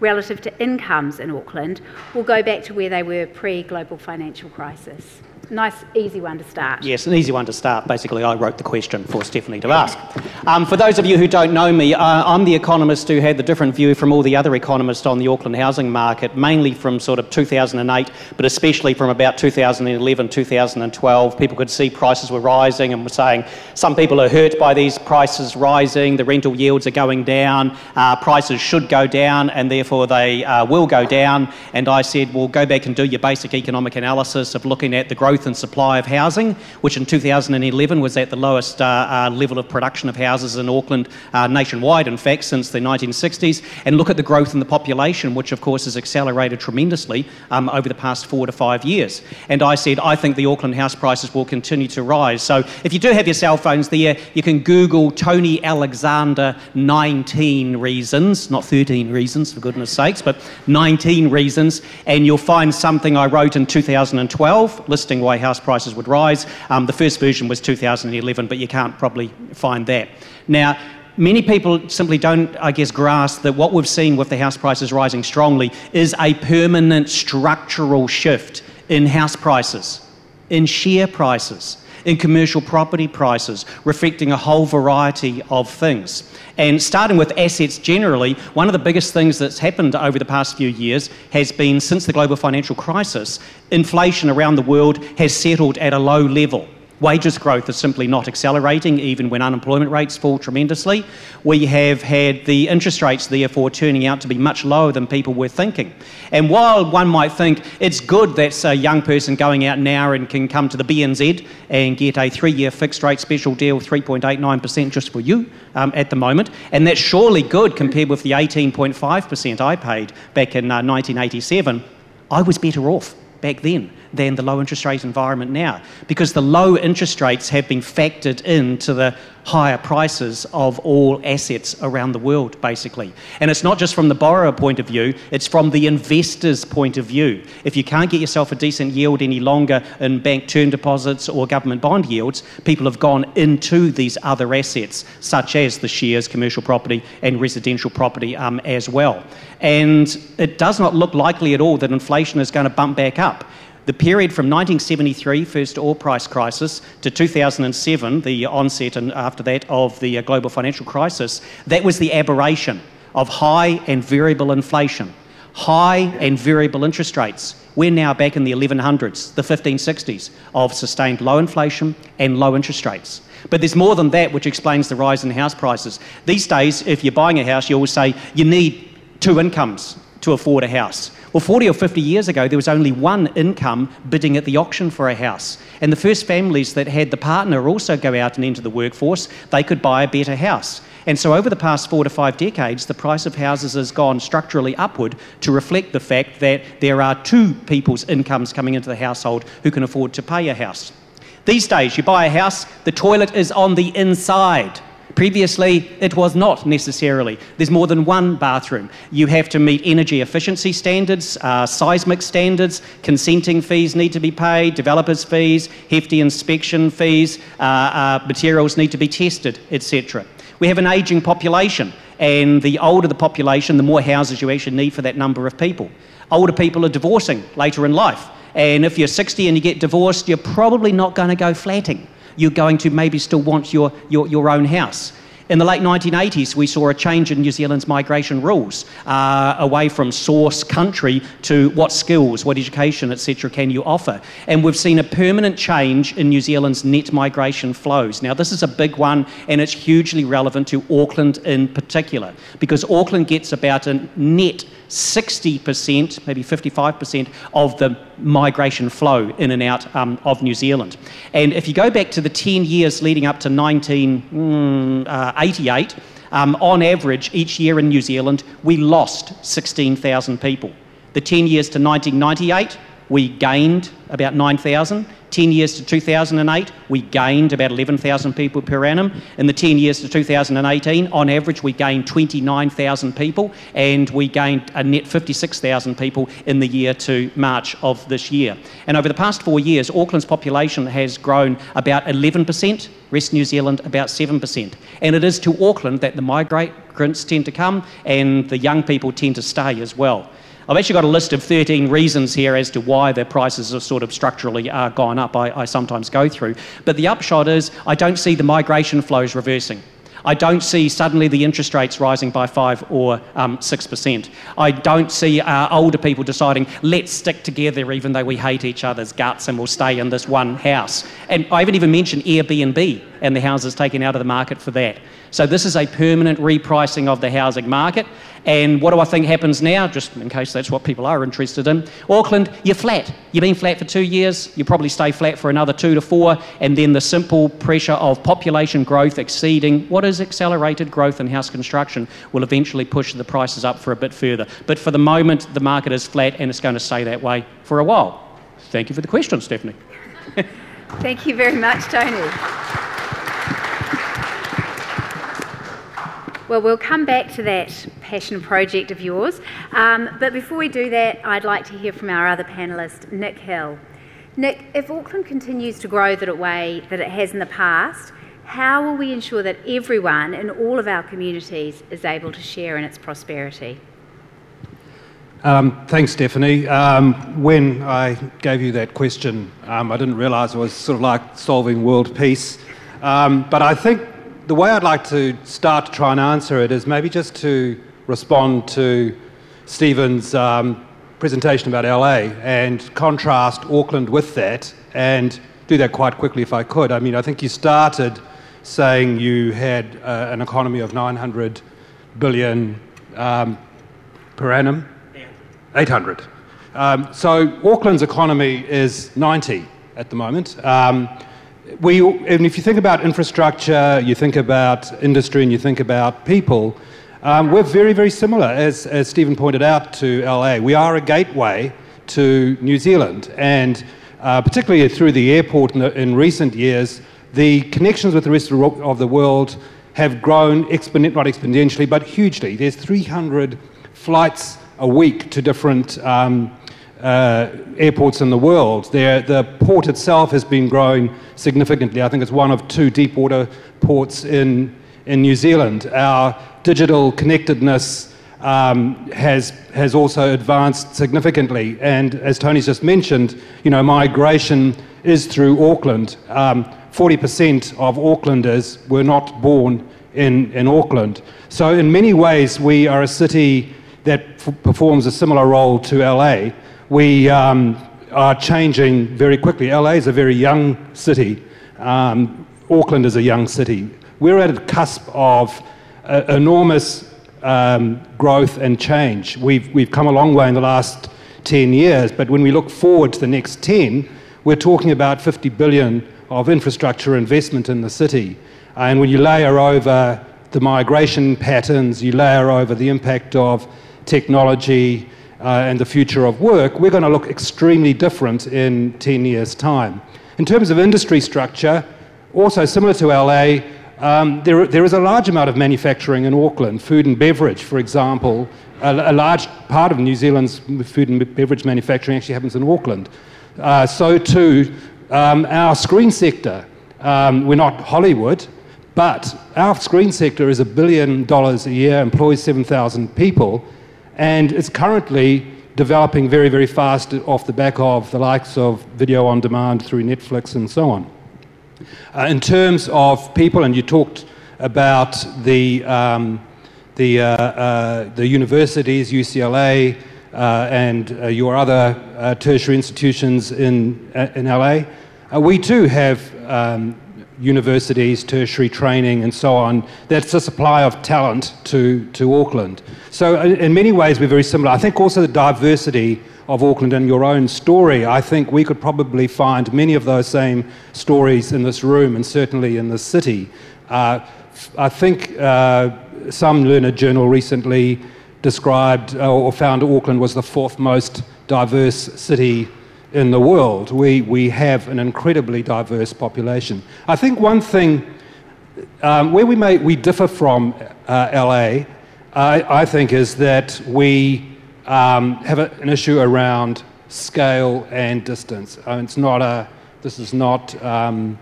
relative to incomes in Auckland will go back to where they were pre global financial crisis? Nice, easy one to start. Yes, an easy one to start. Basically, I wrote the question for Stephanie to ask. Um, for those of you who don't know me, uh, I'm the economist who had the different view from all the other economists on the Auckland housing market, mainly from sort of 2008, but especially from about 2011, 2012. People could see prices were rising and were saying some people are hurt by these prices rising, the rental yields are going down, uh, prices should go down, and therefore they uh, will go down. And I said, well, go back and do your basic economic analysis of looking at the growth growth and supply of housing, which in 2011 was at the lowest uh, uh, level of production of houses in Auckland uh, nationwide, in fact, since the 1960s, and look at the growth in the population, which of course has accelerated tremendously um, over the past four to five years. And I said, I think the Auckland house prices will continue to rise. So if you do have your cell phones there, you can Google Tony Alexander 19 reasons, not 13 reasons, for goodness sakes, but 19 reasons, and you'll find something I wrote in 2012 listing why house prices would rise. Um, the first version was 2011, but you can't probably find that. Now, many people simply don't, I guess, grasp that what we've seen with the house prices rising strongly is a permanent structural shift in house prices, in share prices in commercial property prices, reflecting a whole variety of things. And starting with assets generally, one of the biggest things that's happened over the past few years has been since the global financial crisis, inflation around the world has settled at a low level. Wages growth is simply not accelerating, even when unemployment rates fall tremendously. We have had the interest rates, therefore, turning out to be much lower than people were thinking. And while one might think it's good that a young person going out now and can come to the BNZ and get a three year fixed rate special deal, 3.89% just for you um, at the moment, and that's surely good compared with the 18.5% I paid back in uh, 1987, I was better off back then than the low interest rate environment now because the low interest rates have been factored into the higher prices of all assets around the world, basically. And it's not just from the borrower point of view, it's from the investor's point of view. If you can't get yourself a decent yield any longer in bank term deposits or government bond yields, people have gone into these other assets, such as the shares, commercial property, and residential property um, as well. And it does not look likely at all that inflation is going to bump back up. The period from 1973, first oil price crisis, to 2007, the onset and after that of the uh, global financial crisis, that was the aberration of high and variable inflation, high and variable interest rates. We're now back in the 1100s, the 1560s, of sustained low inflation and low interest rates. But there's more than that which explains the rise in house prices. These days, if you're buying a house, you always say you need two incomes to afford a house. Well, 40 or 50 years ago, there was only one income bidding at the auction for a house. And the first families that had the partner also go out and enter the workforce, they could buy a better house. And so, over the past four to five decades, the price of houses has gone structurally upward to reflect the fact that there are two people's incomes coming into the household who can afford to pay a house. These days, you buy a house, the toilet is on the inside. Previously, it was not necessarily. There's more than one bathroom. You have to meet energy efficiency standards, uh, seismic standards, consenting fees need to be paid, developers' fees, hefty inspection fees, uh, uh, materials need to be tested, etc. We have an ageing population, and the older the population, the more houses you actually need for that number of people. Older people are divorcing later in life, and if you're 60 and you get divorced, you're probably not going to go flatting you're going to maybe still want your, your, your own house. In the late 1980s, we saw a change in New Zealand's migration rules uh, away from source country to what skills, what education, etc., can you offer. And we've seen a permanent change in New Zealand's net migration flows. Now, this is a big one, and it's hugely relevant to Auckland in particular, because Auckland gets about a net 60%, maybe 55% of the migration flow in and out um, of New Zealand. And if you go back to the 10 years leading up to 1988, mm, uh, um, on average, each year in New Zealand, we lost 16,000 people. The 10 years to 1998, we gained about 9,000. 10 years to 2008, we gained about 11,000 people per annum. In the 10 years to 2018, on average, we gained 29,000 people, and we gained a net 56,000 people in the year to March of this year. And over the past four years, Auckland's population has grown about 11%, rest New Zealand about 7%. And it is to Auckland that the migrants tend to come, and the young people tend to stay as well. I've actually got a list of 13 reasons here as to why their prices have sort of structurally uh, gone up, I, I sometimes go through. But the upshot is I don't see the migration flows reversing. I don't see suddenly the interest rates rising by 5 or um, 6%. I don't see uh, older people deciding, let's stick together even though we hate each other's guts and we'll stay in this one house. And I haven't even mentioned Airbnb and the houses taken out of the market for that. So this is a permanent repricing of the housing market. And what do I think happens now, just in case that's what people are interested in? Auckland, you're flat. You've been flat for two years. You probably stay flat for another two to four. And then the simple pressure of population growth exceeding what is accelerated growth in house construction will eventually push the prices up for a bit further. But for the moment, the market is flat and it's going to stay that way for a while. Thank you for the question, Stephanie. <laughs> Thank you very much, Tony. Well, we'll come back to that passion project of yours. Um, but before we do that, I'd like to hear from our other panellist, Nick Hill. Nick, if Auckland continues to grow the way that it has in the past, how will we ensure that everyone in all of our communities is able to share in its prosperity? Um, thanks, Stephanie. Um, when I gave you that question, um, I didn't realise it was sort of like solving world peace. Um, but I think the way I'd like to start to try and answer it is maybe just to respond to Stephen's um, presentation about LA and contrast Auckland with that and do that quite quickly if I could. I mean, I think you started saying you had uh, an economy of 900 billion um, per annum. 800. Um, so Auckland's economy is 90 at the moment. Um, we, and if you think about infrastructure, you think about industry, and you think about people, um, we're very, very similar, as, as Stephen pointed out, to LA. We are a gateway to New Zealand, and uh, particularly through the airport in, the, in, recent years, the connections with the rest of the world have grown exponent, not exponentially, but hugely. There's 300 flights a week to different um, uh, airports in the world. There, the port itself has been growing significantly. I think it's one of two deep water ports in, in New Zealand. Our digital connectedness um, has, has also advanced significantly. And as Tony's just mentioned, you know, migration is through Auckland. Um, 40% of Aucklanders were not born in, in Auckland. So, in many ways, we are a city that f- performs a similar role to LA. We um, are changing very quickly. LA is a very young city. Um, Auckland is a young city. We're at a cusp of uh, enormous um, growth and change. We've, we've come a long way in the last 10 years, but when we look forward to the next 10, we're talking about 50 billion of infrastructure investment in the city. And when you layer over the migration patterns, you layer over the impact of technology, uh, and the future of work, we're going to look extremely different in 10 years' time. In terms of industry structure, also similar to LA, um, there, there is a large amount of manufacturing in Auckland, food and beverage, for example. A, a large part of New Zealand's food and beverage manufacturing actually happens in Auckland. Uh, so too, um, our screen sector. Um, we're not Hollywood, but our screen sector is a billion dollars a year, employs 7,000 people, and it's currently developing very, very fast off the back of the likes of video on demand through Netflix and so on. Uh, in terms of people, and you talked about the, um, the, uh, uh, the universities, UCLA, uh, and uh, your other uh, tertiary institutions in, in LA, we too have um, universities, tertiary training, and so on. That's a supply of talent to, to Auckland. So, in many ways, we're very similar. I think also the diversity of Auckland and your own story, I think we could probably find many of those same stories in this room and certainly in the city. Uh, I think uh, some learned journal recently described uh, or found Auckland was the fourth most diverse city in the world. We, we have an incredibly diverse population. I think one thing um, where we, may, we differ from uh, LA, I, I, think, is that we um, have a, an issue around scale and distance. I mean, it's not a, this is not um,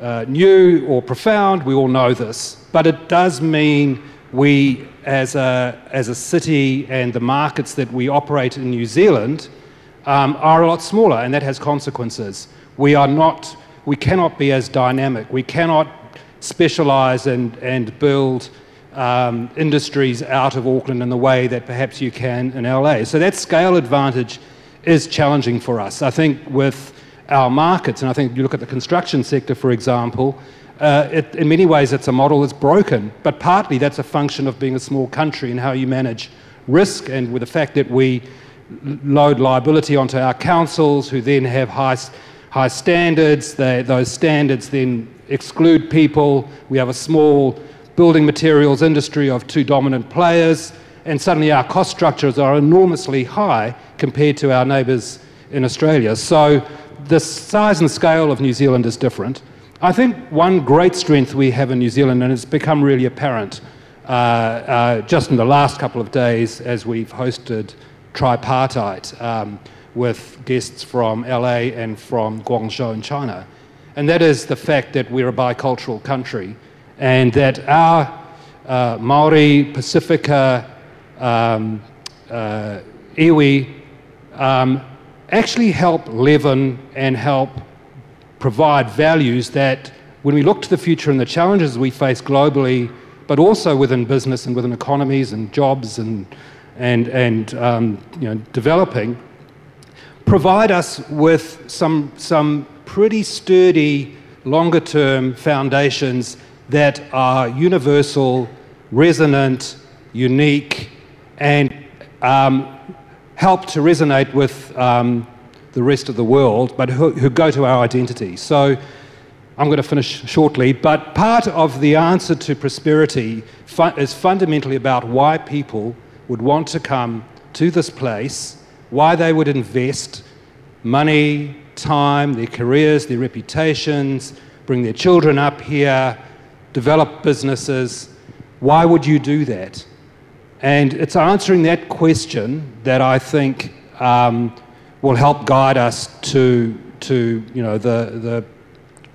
uh, new or profound, we all know this, but it does mean we, as a, as a city and the markets that we operate in New Zealand, um, are a lot smaller, and that has consequences. We are not, we cannot be as dynamic. We cannot specialize and, and build um, industries out of Auckland in the way that perhaps you can in LA. So that scale advantage is challenging for us. I think with our markets, and I think you look at the construction sector, for example, uh, it, in many ways it's a model that's broken, but partly that's a function of being a small country and how you manage risk and with the fact that we load liability onto our councils, who then have high, high standards. They, those standards then exclude people. We have a small building materials industry of two dominant players, and suddenly our cost structures are enormously high compared to our neighbours in Australia. So the size and scale of New Zealand is different. I think one great strength we have in New Zealand, and it's become really apparent uh, uh, just in the last couple of days as we've hosted tripartite um, with guests from LA and from Guangzhou in China. And that is the fact that we're a bicultural country and that our uh, Maori, Pasifika, um, uh, iwi um, actually help leaven and help provide values that, when we look to the future and the challenges we face globally, but also within business and within economies and jobs and, and, and um, you know, developing, provide us with some, some pretty sturdy, longer term foundations that are universal, resonant, unique, and um, help to resonate with um, the rest of the world, but who, who go to our identity. So I'm going to finish shortly, but part of the answer to prosperity fu- is fundamentally about why people would want to come to this place, why they would invest money, time, their careers, their reputations, bring their children up here, develop businesses. Why would you do that? And it's answering that question that I think um, will help guide us to, to you know, the, the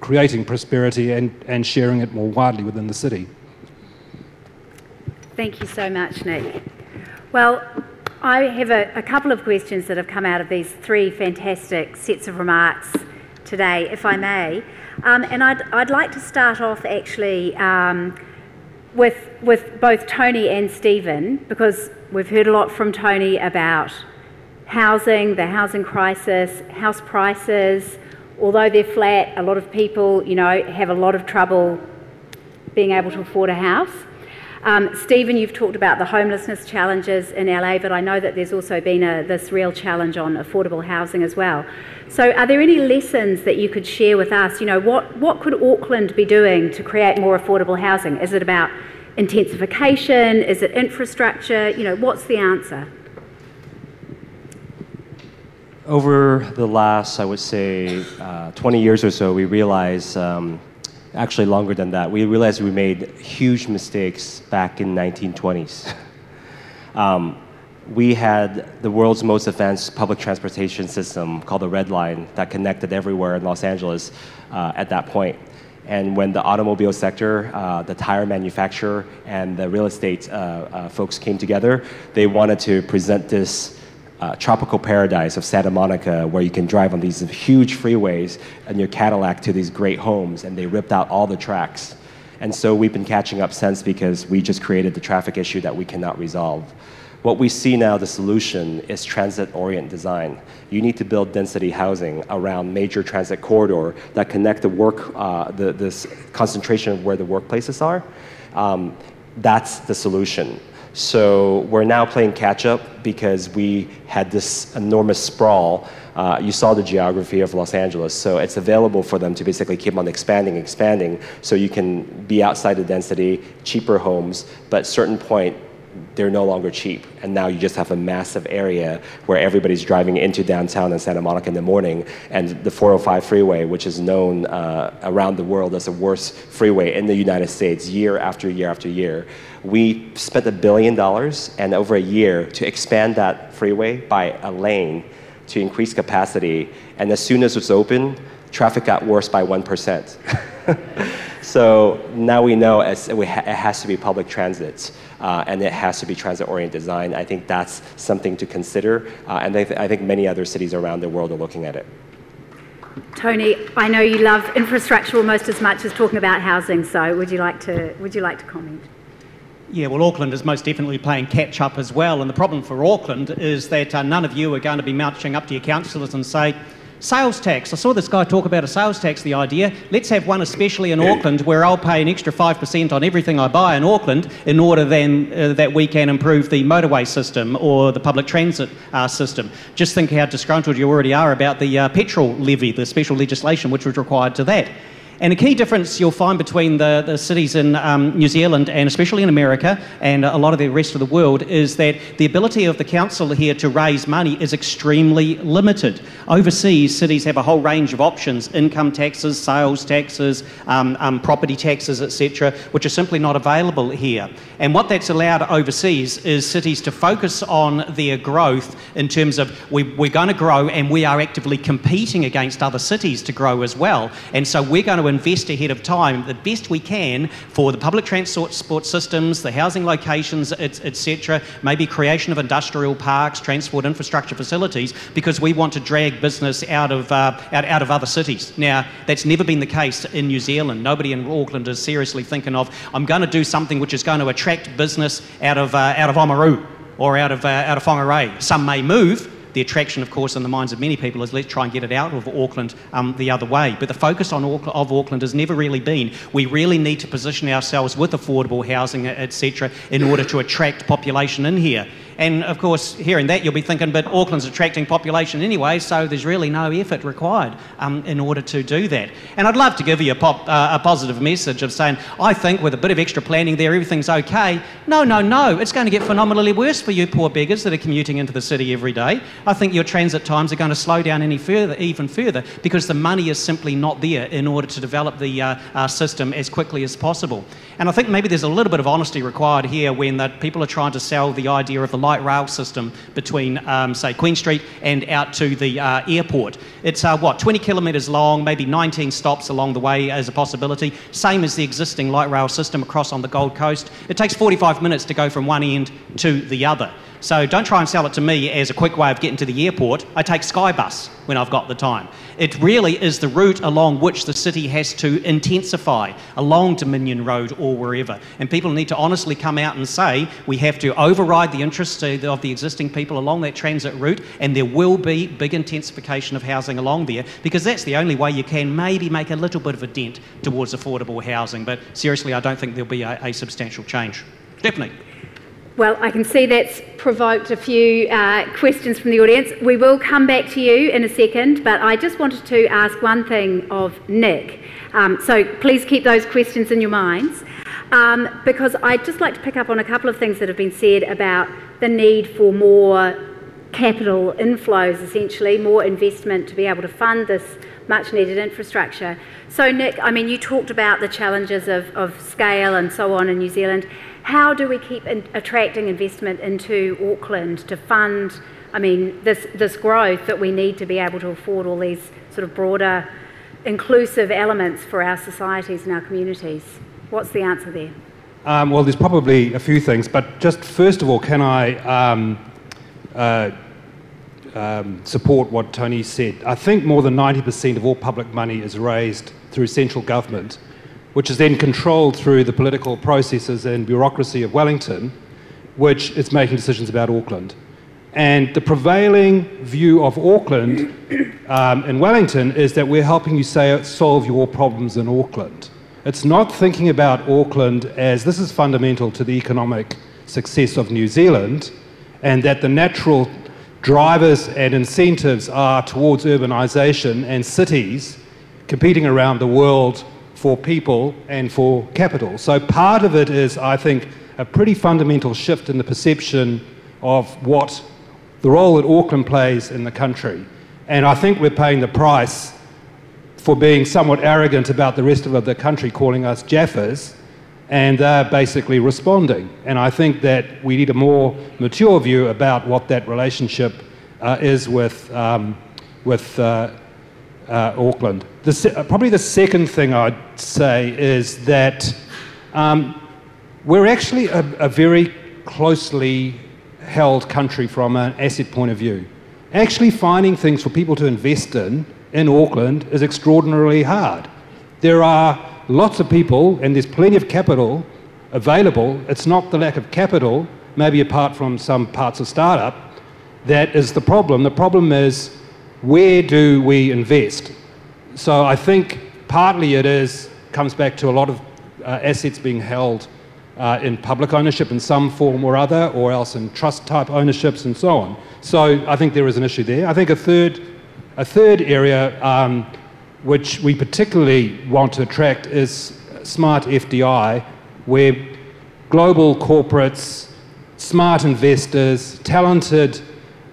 creating prosperity and, and sharing it more widely within the city. Thank you so much, Nick. Well, I have a, a, couple of questions that have come out of these three fantastic sets of remarks today, if I may. Um, and I'd, I'd like to start off actually um, with, with both Tony and Stephen, because we've heard a lot from Tony about housing, the housing crisis, house prices. Although they're flat, a lot of people, you know, have a lot of trouble being able to afford a house. Um, Stephen, you've talked about the homelessness challenges in LA, but I know that there's also been a, this real challenge on affordable housing as well. So, are there any lessons that you could share with us? You know, what, what could Auckland be doing to create more affordable housing? Is it about intensification? Is it infrastructure? You know, what's the answer? Over the last, I would say, uh, 20 years or so, we realized, um, actually longer than that, we realized we made huge mistakes back in 1920s. <laughs> um, we had the world's most advanced public transportation system called the Red Line that connected everywhere in Los Angeles uh, at that point. And when the automobile sector, uh, the tire manufacturer, and the real estate uh, uh folks came together, they wanted to present this uh, tropical paradise of Santa Monica where you can drive on these huge freeways in your Cadillac to these great homes, and they ripped out all the tracks. And so we've been catching up since because we just created the traffic issue that we cannot resolve. What we see now, the solution, is transit-oriented design. You need to build density housing around major transit corridor that connect the work, uh, the, this concentration of where the workplaces are. Um, that's the solution. So we're now playing catch up because we had this enormous sprawl. Uh, you saw the geography of Los Angeles, so it's available for them to basically keep on expanding, expanding, so you can be outside the density, cheaper homes, but certain point, they're no longer cheap. And now you just have a massive area where everybody's driving into downtown in Santa Monica in the morning. And the 405 freeway, which is known uh, around the world as the worst freeway in the United States year after year after year, we spent a billion dollars and over a year to expand that freeway by a lane to increase capacity. And as soon as it's open, traffic got worse by 1%. <laughs> so now we know it has to be public transit uh, and it has to be transit-oriented design. I think that's something to consider, uh, and I, th- I think many other cities around the world are looking at it. Tony, I know you love infrastructure almost as much as talking about housing, so would you like to, would you like to comment? Yeah, well, Auckland is most definitely playing catch up as well. And the problem for Auckland is that uh, none of you are going to be marching up to your councillors and say, Sales tax. I saw this guy talk about a sales tax, the idea. Let's have one, especially in Auckland, where I'll pay an extra 5% on everything I buy in Auckland in order then uh, that we can improve the motorway system or the public transit uh, system. Just think how disgruntled you already are about the uh, petrol levy, the special legislation which was required to that. And a key difference you'll find between the, the cities in um, New Zealand and especially in America and a lot of the rest of the world is that the ability of the council here to raise money is extremely limited. Overseas, cities have a whole range of options income taxes, sales taxes, um, um, property taxes, etc., which are simply not available here. And what that's allowed overseas is cities to focus on their growth in terms of we, we're going to grow and we are actively competing against other cities to grow as well. And so we're going to invest ahead of time the best we can for the public transport systems, the housing locations, etc., maybe creation of industrial parks, transport infrastructure facilities, because we want to drag business out of, uh, out, out of other cities. Now, that's never been the case in New Zealand. Nobody in Auckland is seriously thinking of, I'm going to do something which is going to attract business out of, uh, out of Oamaru or out of, uh, out of Whangarei. Some may move, the attraction, of course, in the minds of many people is let's try and get it out of Auckland um, the other way. But the focus on Auckland, of Auckland has never really been we really need to position ourselves with affordable housing, etc., in order to attract population in here. And of course, hearing that, you'll be thinking, but Auckland's attracting population anyway, so there's really no effort required um, in order to do that. And I'd love to give you a, pop, uh, a positive message of saying, I think with a bit of extra planning there, everything's okay. No, no, no. It's going to get phenomenally worse for you poor beggars that are commuting into the city every day. I think your transit times are going to slow down any further, even further, because the money is simply not there in order to develop the uh, uh, system as quickly as possible. And I think maybe there's a little bit of honesty required here when that people are trying to sell the idea of the light rail system between, um, say, Queen Street and out to the uh, airport. It's uh, what, 20 kilometres long, maybe 19 stops along the way as a possibility, same as the existing light rail system across on the Gold Coast. It takes 45 minutes to go from one end to the other. So don't try and sell it to me as a quick way of getting to the airport. I take Skybus when I've got the time. It really is the route along which the city has to intensify, along Dominion Road or wherever. And people need to honestly come out and say we have to override the interests of the existing people along that transit route, and there will be big intensification of housing along there because that's the only way you can maybe make a little bit of a dent towards affordable housing. But seriously, I don't think there'll be a, a substantial change. Definitely. Well, I can see that's provoked a few uh, questions from the audience. We will come back to you in a second, but I just wanted to ask one thing of Nick. Um, so please keep those questions in your minds, um, because I'd just like to pick up on a couple of things that have been said about the need for more capital inflows, essentially, more investment to be able to fund this much needed infrastructure. So, Nick, I mean, you talked about the challenges of, of scale and so on in New Zealand how do we keep in, attracting investment into Auckland to fund, I mean, this, this growth that we need to be able to afford all these sort of broader, inclusive elements for our societies and our communities? What's the answer there? Um, well, there's probably a few things, but just first of all, can I um, uh, um, support what Tony said? I think more than 90% of all public money is raised through central government which is then controlled through the political processes and bureaucracy of Wellington, which is making decisions about Auckland. And the prevailing view of Auckland um, in Wellington is that we're helping you say, solve your problems in Auckland. It's not thinking about Auckland as this is fundamental to the economic success of New Zealand, and that the natural drivers and incentives are towards urbanisation and cities competing around the world for people and for capital. So part of it is, I think, a pretty fundamental shift in the perception of what the role that Auckland plays in the country. And I think we're paying the price for being somewhat arrogant about the rest of the country, calling us Jaffas, and they're basically responding. And I think that we need a more mature view about what that relationship uh, is with, um, with uh, uh, Auckland. The, uh, probably the second thing I'd say is that um, we're actually a, a, very closely held country from an asset point of view. Actually, finding things for people to invest in in Auckland is extraordinarily hard. There are lots of people, and there's plenty of capital available. It's not the lack of capital, maybe apart from some parts of startup, that is the problem. The problem is where do we invest? So I think partly it is comes back to a lot of uh, assets being held uh, in public ownership in some form or other, or else in trust type ownerships and so on. So I think there is an issue there. I think a third, a third area um, which we particularly want to attract is smart FDI, where global corporates, smart investors, talented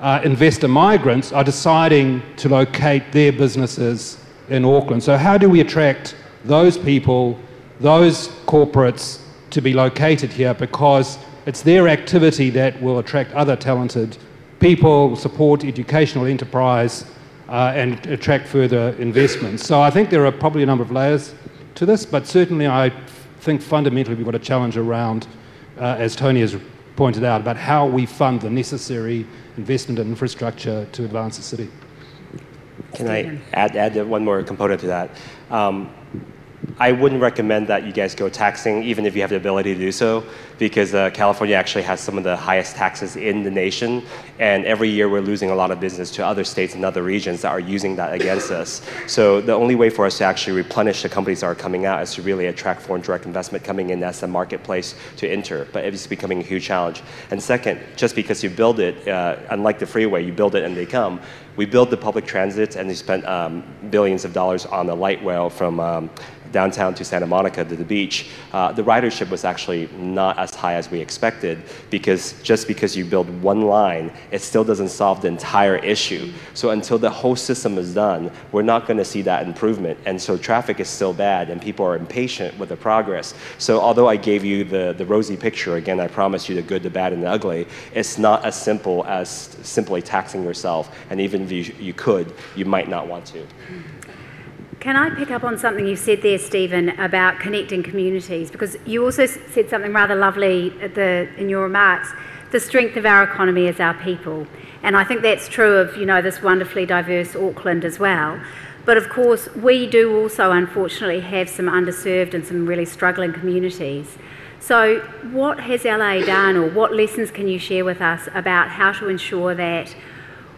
uh, investor migrants are deciding to locate their businesses in Auckland. So, how do we attract those people, those corporates, to be located here? Because it's their activity that will attract other talented people, support educational enterprise, uh, and attract further investments. So I think there are probably a number of layers to this, but certainly I think fundamentally we've got a challenge around, uh, as Tony has pointed out, about how we fund the necessary investment in infrastructure to advance the city. Can I add, add one more component to that? Um, I wouldn't recommend that you guys go taxing, even if you have the ability to do so, because uh, California actually has some of the highest taxes in the nation, and every year we're losing a lot of business to other states and other regions that are using that against us. So the only way for us to actually replenish the companies that are coming out is to really attract foreign direct investment coming in as a marketplace to enter. But it's becoming a huge challenge. And second, just because you build it, uh, unlike the freeway, you build it and they come. We build the public transit, and we spent um, billions of dollars on the light rail from um, downtown to Santa Monica to the beach, uh, the ridership was actually not as high as we expected because just because you build one line, it still doesn't solve the entire issue. So until the whole system is done, we're not going to see that improvement. And so traffic is still bad and people are impatient with the progress. So although I gave you the, the rosy picture, again, I promised you the good, the bad, and the ugly, it's not as simple as simply taxing yourself. And even if you, you could, you might not want to. Can I pick up on something you said there, Stephen, about connecting communities? Because you also said something rather lovely the, in your remarks. The strength of our economy is our people. And I think that's true of, you know, this wonderfully diverse Auckland as well. But of course, we do also unfortunately have some underserved and some really struggling communities. So, what has LA done, or what lessons can you share with us about how to ensure that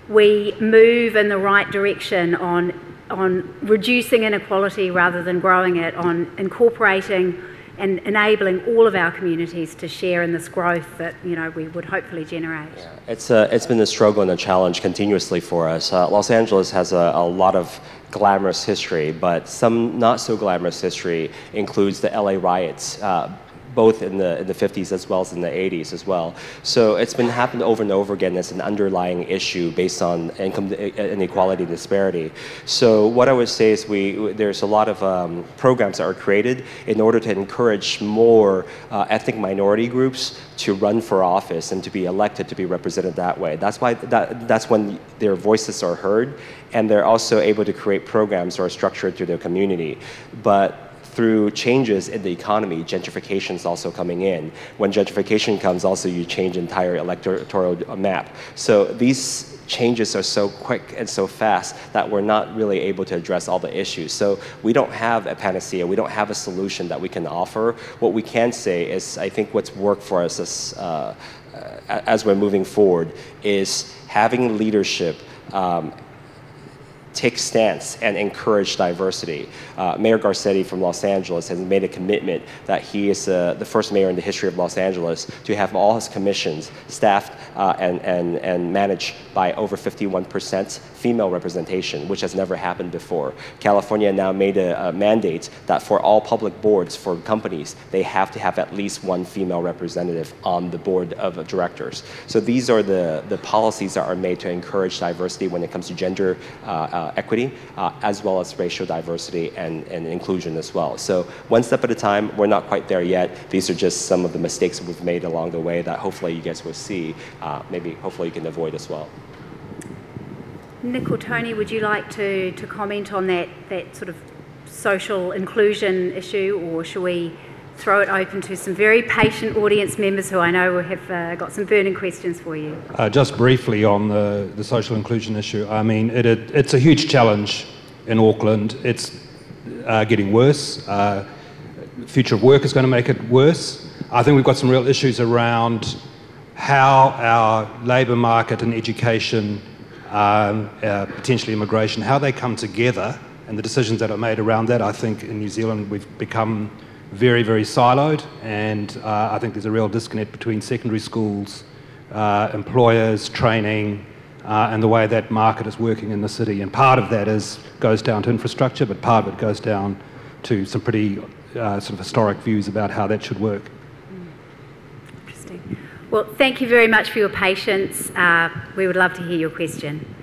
we move in the right direction on on reducing inequality rather than growing it, on incorporating and enabling all of our communities to share in this growth that you know we would hopefully generate. Yeah, it's a, it's been a struggle and a challenge continuously for us. Uh, Los Angeles has a, a lot of glamorous history, but some not so glamorous history includes the LA riots. Uh, both in the, in the 50s as well as in the 80s as well. So it's been happening over and over again as an underlying issue based on income inequality disparity. So what I would say is we, there's a lot of um, programs that are created in order to encourage more uh, ethnic minority groups to run for office and to be elected to be represented that way. That's why that, that's when their voices are heard and they're also able to create programs or structure through their community. But through changes in the economy, gentrification is also coming in. When gentrification comes, also you change entire electoral map. So these changes are so quick and so fast that we're not really able to address all the issues. So we don't have a panacea. We don't have a solution that we can offer. What we can say is, I think what's worked for us as, uh, as we're moving forward is having leadership um, take stance and encourage diversity. Uh, mayor Garcetti from Los Angeles has made a commitment that he is uh, the first mayor in the history of Los Angeles to have all his commissions staffed uh, and, and, and managed by over 51% female representation, which has never happened before. California now made a, a mandate that for all public boards for companies, they have to have at least one female representative on the board of directors. So these are the, the policies that are made to encourage diversity when it comes to gender uh, uh, equity, uh, as well as racial diversity and, and inclusion as well. So one step at a time, we're not quite there yet. These are just some of the mistakes we've made along the way that hopefully you guys will see, uh, maybe hopefully you can avoid as well. Nick or Tony, would you like to, to comment on that, that sort of social inclusion issue, or shall we throw it open to some very patient audience members who I know have uh, got some burning questions for you? Uh, just briefly on the, the social inclusion issue, I mean, it, it, it's a huge challenge in Auckland. It's uh, getting worse. Uh, future of work is going to make it worse. I think we've got some real issues around how our labour market and education, um, uh, potentially immigration, how they come together and the decisions that are made around that. I think in New Zealand we've become very, very siloed, and uh, I think there's a real disconnect between secondary schools, uh, employers, training, uh, and the way that market is working in the city. And part of that is goes down to infrastructure, but part of it goes down to some pretty uh, sort of historic views about how that should work. Interesting. Well, thank you very much for your patience. Uh, we would love to hear your question.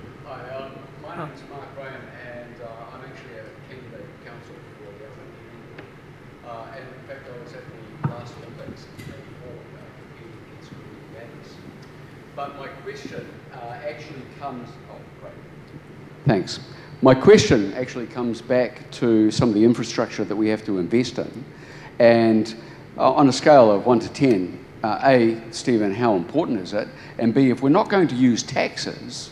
But my question uh, actually comes, oh, great. Thanks. My question actually comes back to some of the infrastructure that we have to invest in. And uh, on a scale of 1 to 10, uh, A, Stephen, how important is it? And B, if we're not going to use taxes,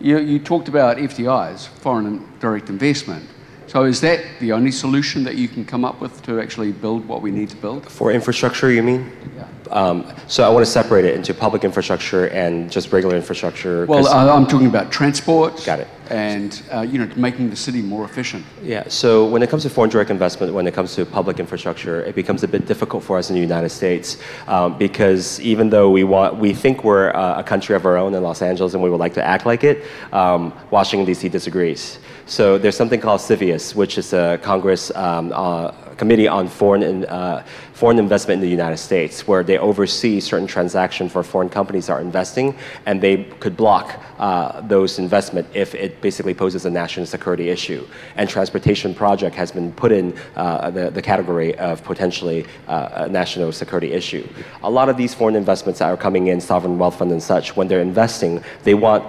you, you talked about FDIs, foreign direct investment. So is that the only solution that you can come up with to actually build what we need to build? For infrastructure, you mean? Yeah. Um, so I want to separate it into public infrastructure and just regular infrastructure. Well, uh, I'm talking about transport. Got it. And uh, you know, making the city more efficient. Yeah. So when it comes to foreign direct investment, when it comes to public infrastructure, it becomes a bit difficult for us in the United States um, because even though we want, we think we're uh, a country of our own in Los Angeles and we would like to act like it, um, Washington D.C. disagrees. So there's something called CFIUS, which is a Congress um, uh, Committee on Foreign, in, uh, Foreign Investment in the United States, where they oversee certain transactions for foreign companies are investing, and they could block uh, those investment if it basically poses a national security issue. And transportation project has been put in uh, the, the category of potentially uh, a national security issue. A lot of these foreign investments that are coming in, sovereign wealth fund and such, when they're investing, they want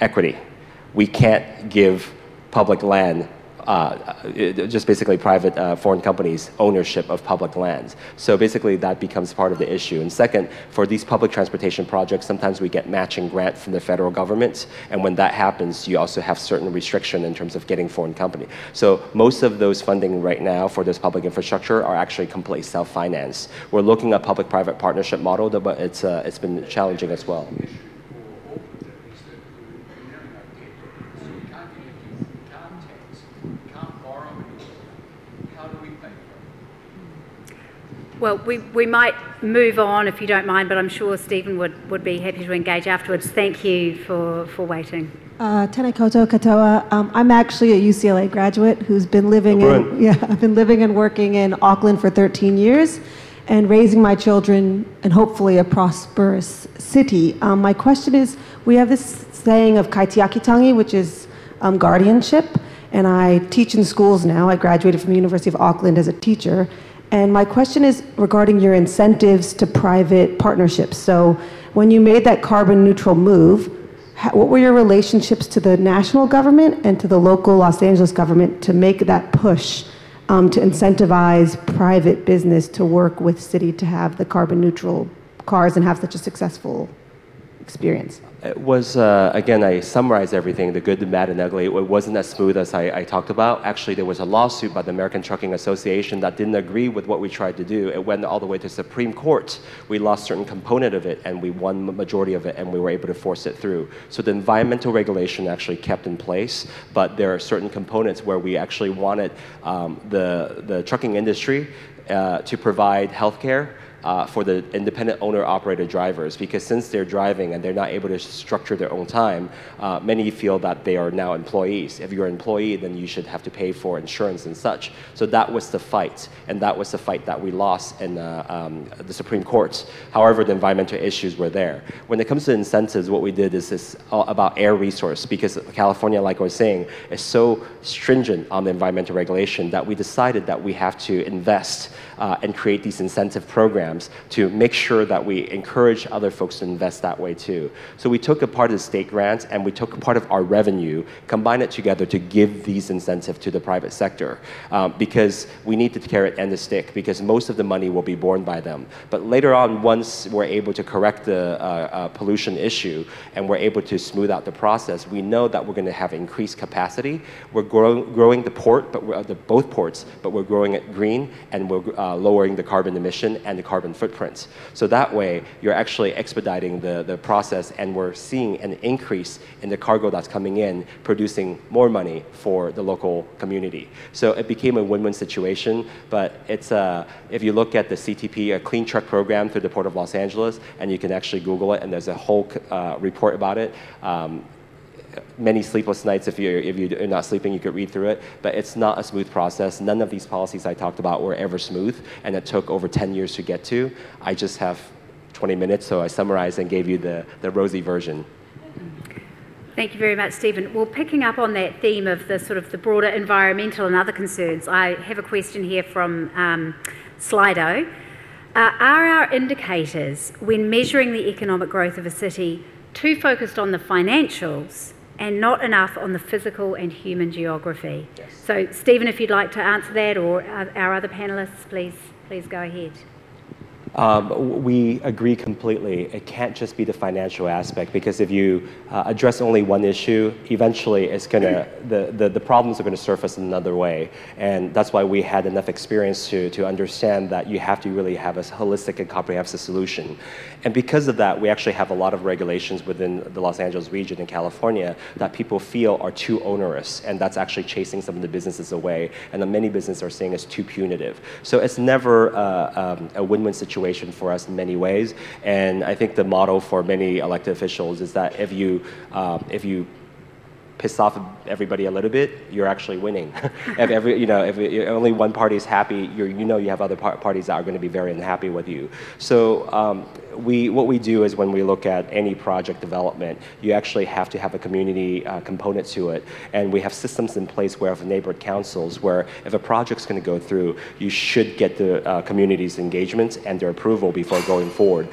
equity. We can't give public land, uh, just basically private uh, foreign companies' ownership of public lands. So basically, that becomes part of the issue. And second, for these public transportation projects, sometimes we get matching grant from the federal government, and when that happens, you also have certain restriction in terms of getting foreign company. So most of those funding right now for this public infrastructure are actually completely self-financed. We're looking at public-private partnership model, but it's uh, it's been challenging as well. Well, we, we might move on if you don't mind, but I'm sure Stephen would, would be happy to engage afterwards. Thank you for, for waiting. Uh, Tēnā koutou katoa. Um, I'm actually a UCLA graduate who's been living in yeah <laughs> I've been living and working in Auckland for 13 years, and raising my children in hopefully a prosperous city. Um, my question is, we have this saying of kaitiakitanga, which is um, guardianship, and I teach in schools now. I graduated from the University of Auckland as a teacher, and my question is regarding your incentives to private partnerships. So, when you made that carbon neutral move, what were your relationships to the national government and to the local Los Angeles government to make that push um, to incentivize private business to work with city to have the carbon neutral cars and have such a successful experience? It was, uh, again, I summarized everything the good, the bad, and ugly. It wasn't as smooth as I, I, talked about. Actually, there was a lawsuit by the American Trucking Association that didn't agree with what we tried to do. It went all the way to Supreme Court. We lost certain component of it, and we won majority of it, and we were able to force it through. So the environmental regulation actually kept in place, but there are certain components where we actually wanted um, the, the trucking industry uh, to provide health care uh, for the independent owner operator drivers because since they're driving and they're not able to structure their own time, uh, many feel that they are now employees. If you're an employee, then you should have to pay for insurance and such. So that was the fight, and that was the fight that we lost in uh, um, the Supreme Court. However, the environmental issues were there. When it comes to incentives, what we did is this about air resource because California, like I was saying, is so stringent on the environmental regulation that we decided that we have to invest uh, and create these incentive programs to make sure that we encourage other folks to invest that way too. So we took a part of the state grants and we took a part of our revenue, combined it together to give these incentives to the private sector um, because we need the carrot and the stick because most of the money will be borne by them. But later on, once we're able to correct the uh, uh, pollution issue and we're able to smooth out the process, we know that we're going to have increased capacity. We're grow growing the port, but we're, the, both ports, but we're growing it green and we're uh, lowering the carbon emission and the carbon footprint. So that way, you're actually expediting the, the process, and we're seeing an increase in the cargo that's coming in, producing more money for the local community. So it became a win-win situation, but it's, uh, if you look at the CTP, a clean truck program through the Port of Los Angeles, and you can actually Google it, and there's a whole uh, report about it. Um, many sleepless nights if you're, if you're not sleeping, you could read through it. But it's not a smooth process. None of these policies I talked about were ever smooth, and it took over 10 years to get to. I just have 20 minutes, so I summarized and gave you the, the rosy version. Thank you very much, Stephen. Well, picking up on that theme of the sort of the broader environmental and other concerns, I have a question here from um, Slido. Uh, are our indicators, when measuring the economic growth of a city, too focused on the financials and not enough on the physical and human geography. Yes. So, Stephen, if you'd like to answer that, or our other panelists, please, please go ahead. Um, we agree completely. It can't just be the financial aspect because if you uh, address only one issue, eventually it's gonna <clears throat> the, the, the problems are gonna surface in another way. And that's why we had enough experience to, to understand that you have to really have a holistic and comprehensive solution. And because of that, we actually have a lot of regulations within the Los Angeles region in California that people feel are too onerous, and that's actually chasing some of the businesses away. And many businesses are saying it's too punitive. So it's never uh, um, a win-win situation for us in many ways. And I think the model for many elected officials is that if you, um, if you piss off everybody a little bit, you're actually winning. <laughs> if every, you know, if only one party is happy, you know you have other par parties that are going to be very unhappy with you. So um, we, what we do is when we look at any project development, you actually have to have a community uh, component to it. And we have systems in place where have neighborhood councils where if a project's going to go through, you should get the uh, community's engagement and their approval before going forward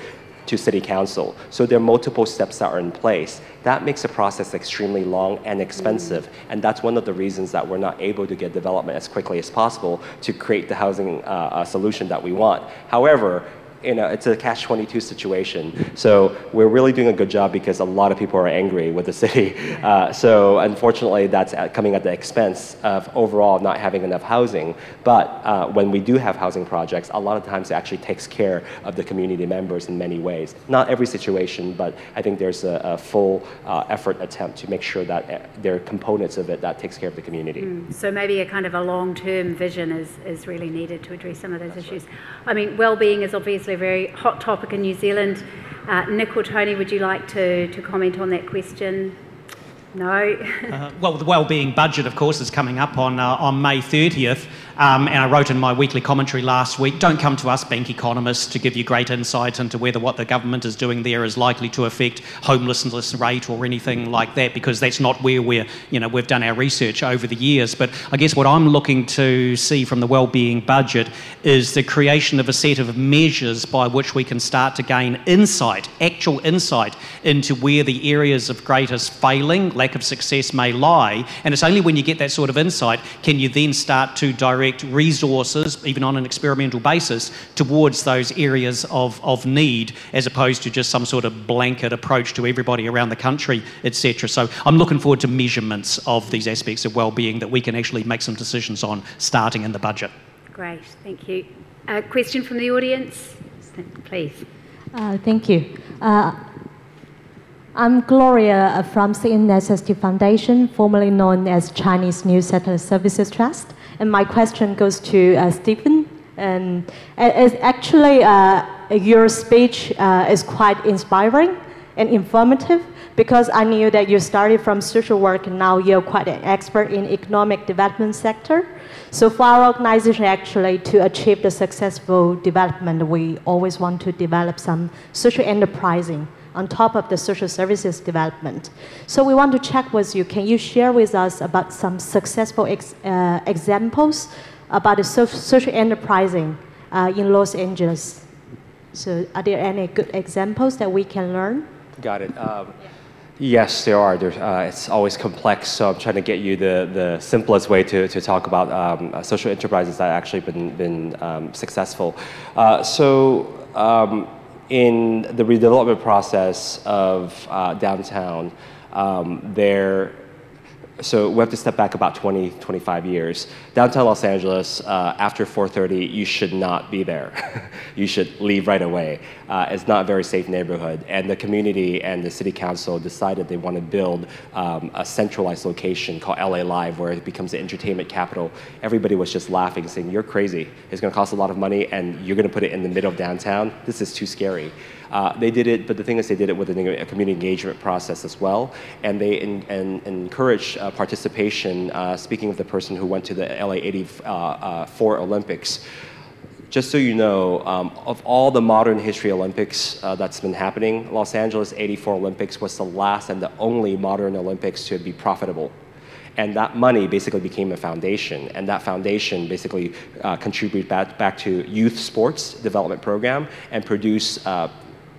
to city council. So there are multiple steps that are in place. That makes the process extremely long and expensive. And that's one of the reasons that we're not able to get development as quickly as possible to create the housing uh, uh solution that we want. However, you know, it's a catch-22 situation. So we're really doing a good job because a lot of people are angry with the city. Uh, so unfortunately, that's at, coming at the expense of overall not having enough housing. But uh, when we do have housing projects, a lot of times it actually takes care of the community members in many ways. Not every situation, but I think there's a, a full uh, effort attempt to make sure that uh, there are components of it that takes care of the community. Mm. So maybe a kind of a long-term vision is, is really needed to address some of those that's issues. Right. I mean, well-being is obviously a very hot topic in New Zealand. Uh, Nick or Tony, would you like to, to comment on that question? No. <laughs> uh, well, the wellbeing budget, of course, is coming up on, uh, on May 30th. Um, and I wrote in my weekly commentary last week don't come to us, bank economists, to give you great insight into whether what the government is doing there is likely to affect homelessness rate or anything like that, because that's not where we're, you know, we've done our research over the years. But I guess what I'm looking to see from the wellbeing budget is the creation of a set of measures by which we can start to gain insight, actual insight, into where the areas of greatest failing, lack of success may lie. And it's only when you get that sort of insight can you then start to direct direct resources, even on an experimental basis, towards those areas of, of need, as opposed to just some sort of blanket approach to everybody around the country, etc. So I'm looking forward to measurements of these aspects of well-being that we can actually make some decisions on starting in the budget. Great, thank you. A question from the audience, please. Uh, thank you. Uh, I'm Gloria from CNSST Foundation, formerly known as Chinese New Settler Services Trust. And my question goes to uh, Stephen. And actually, uh, your speech uh, is quite inspiring and informative because I knew that you started from social work and now you're quite an expert in economic development sector. So for our organization actually to achieve the successful development, we always want to develop some social enterprising on top of the social services development. So we want to check with you, can you share with us about some successful ex uh, examples about the so social enterprising uh, in Los Angeles? So are there any good examples that we can learn? Got it. Um, Yes, there are. Uh, it's always complex, so I'm trying to get you the, the simplest way to, to talk about um, uh, social enterprises that have actually been, been um, successful. Uh, so um, in the redevelopment process of uh, downtown, um, there so we have to step back about 20, 25 years. Downtown Los Angeles, uh, after 4.30, you should not be there. <laughs> you should leave right away. Uh, it's not a very safe neighborhood. And the community and the city council decided they want to build um, a centralized location called LA Live where it becomes the entertainment capital. Everybody was just laughing, saying, you're crazy. It's going to cost a lot of money and you're going to put it in the middle of downtown. This is too scary. Uh, they did it, but the thing is, they did it with a community engagement process as well, and they in, encouraged uh, participation. Uh, speaking of the person who went to the LA 84 uh, uh, Olympics, just so you know, um, of all the modern history Olympics uh, that's been happening, Los Angeles 84 Olympics was the last and the only modern Olympics to be profitable. And that money basically became a foundation, and that foundation basically uh, contributed back, back to youth sports development program and produce uh,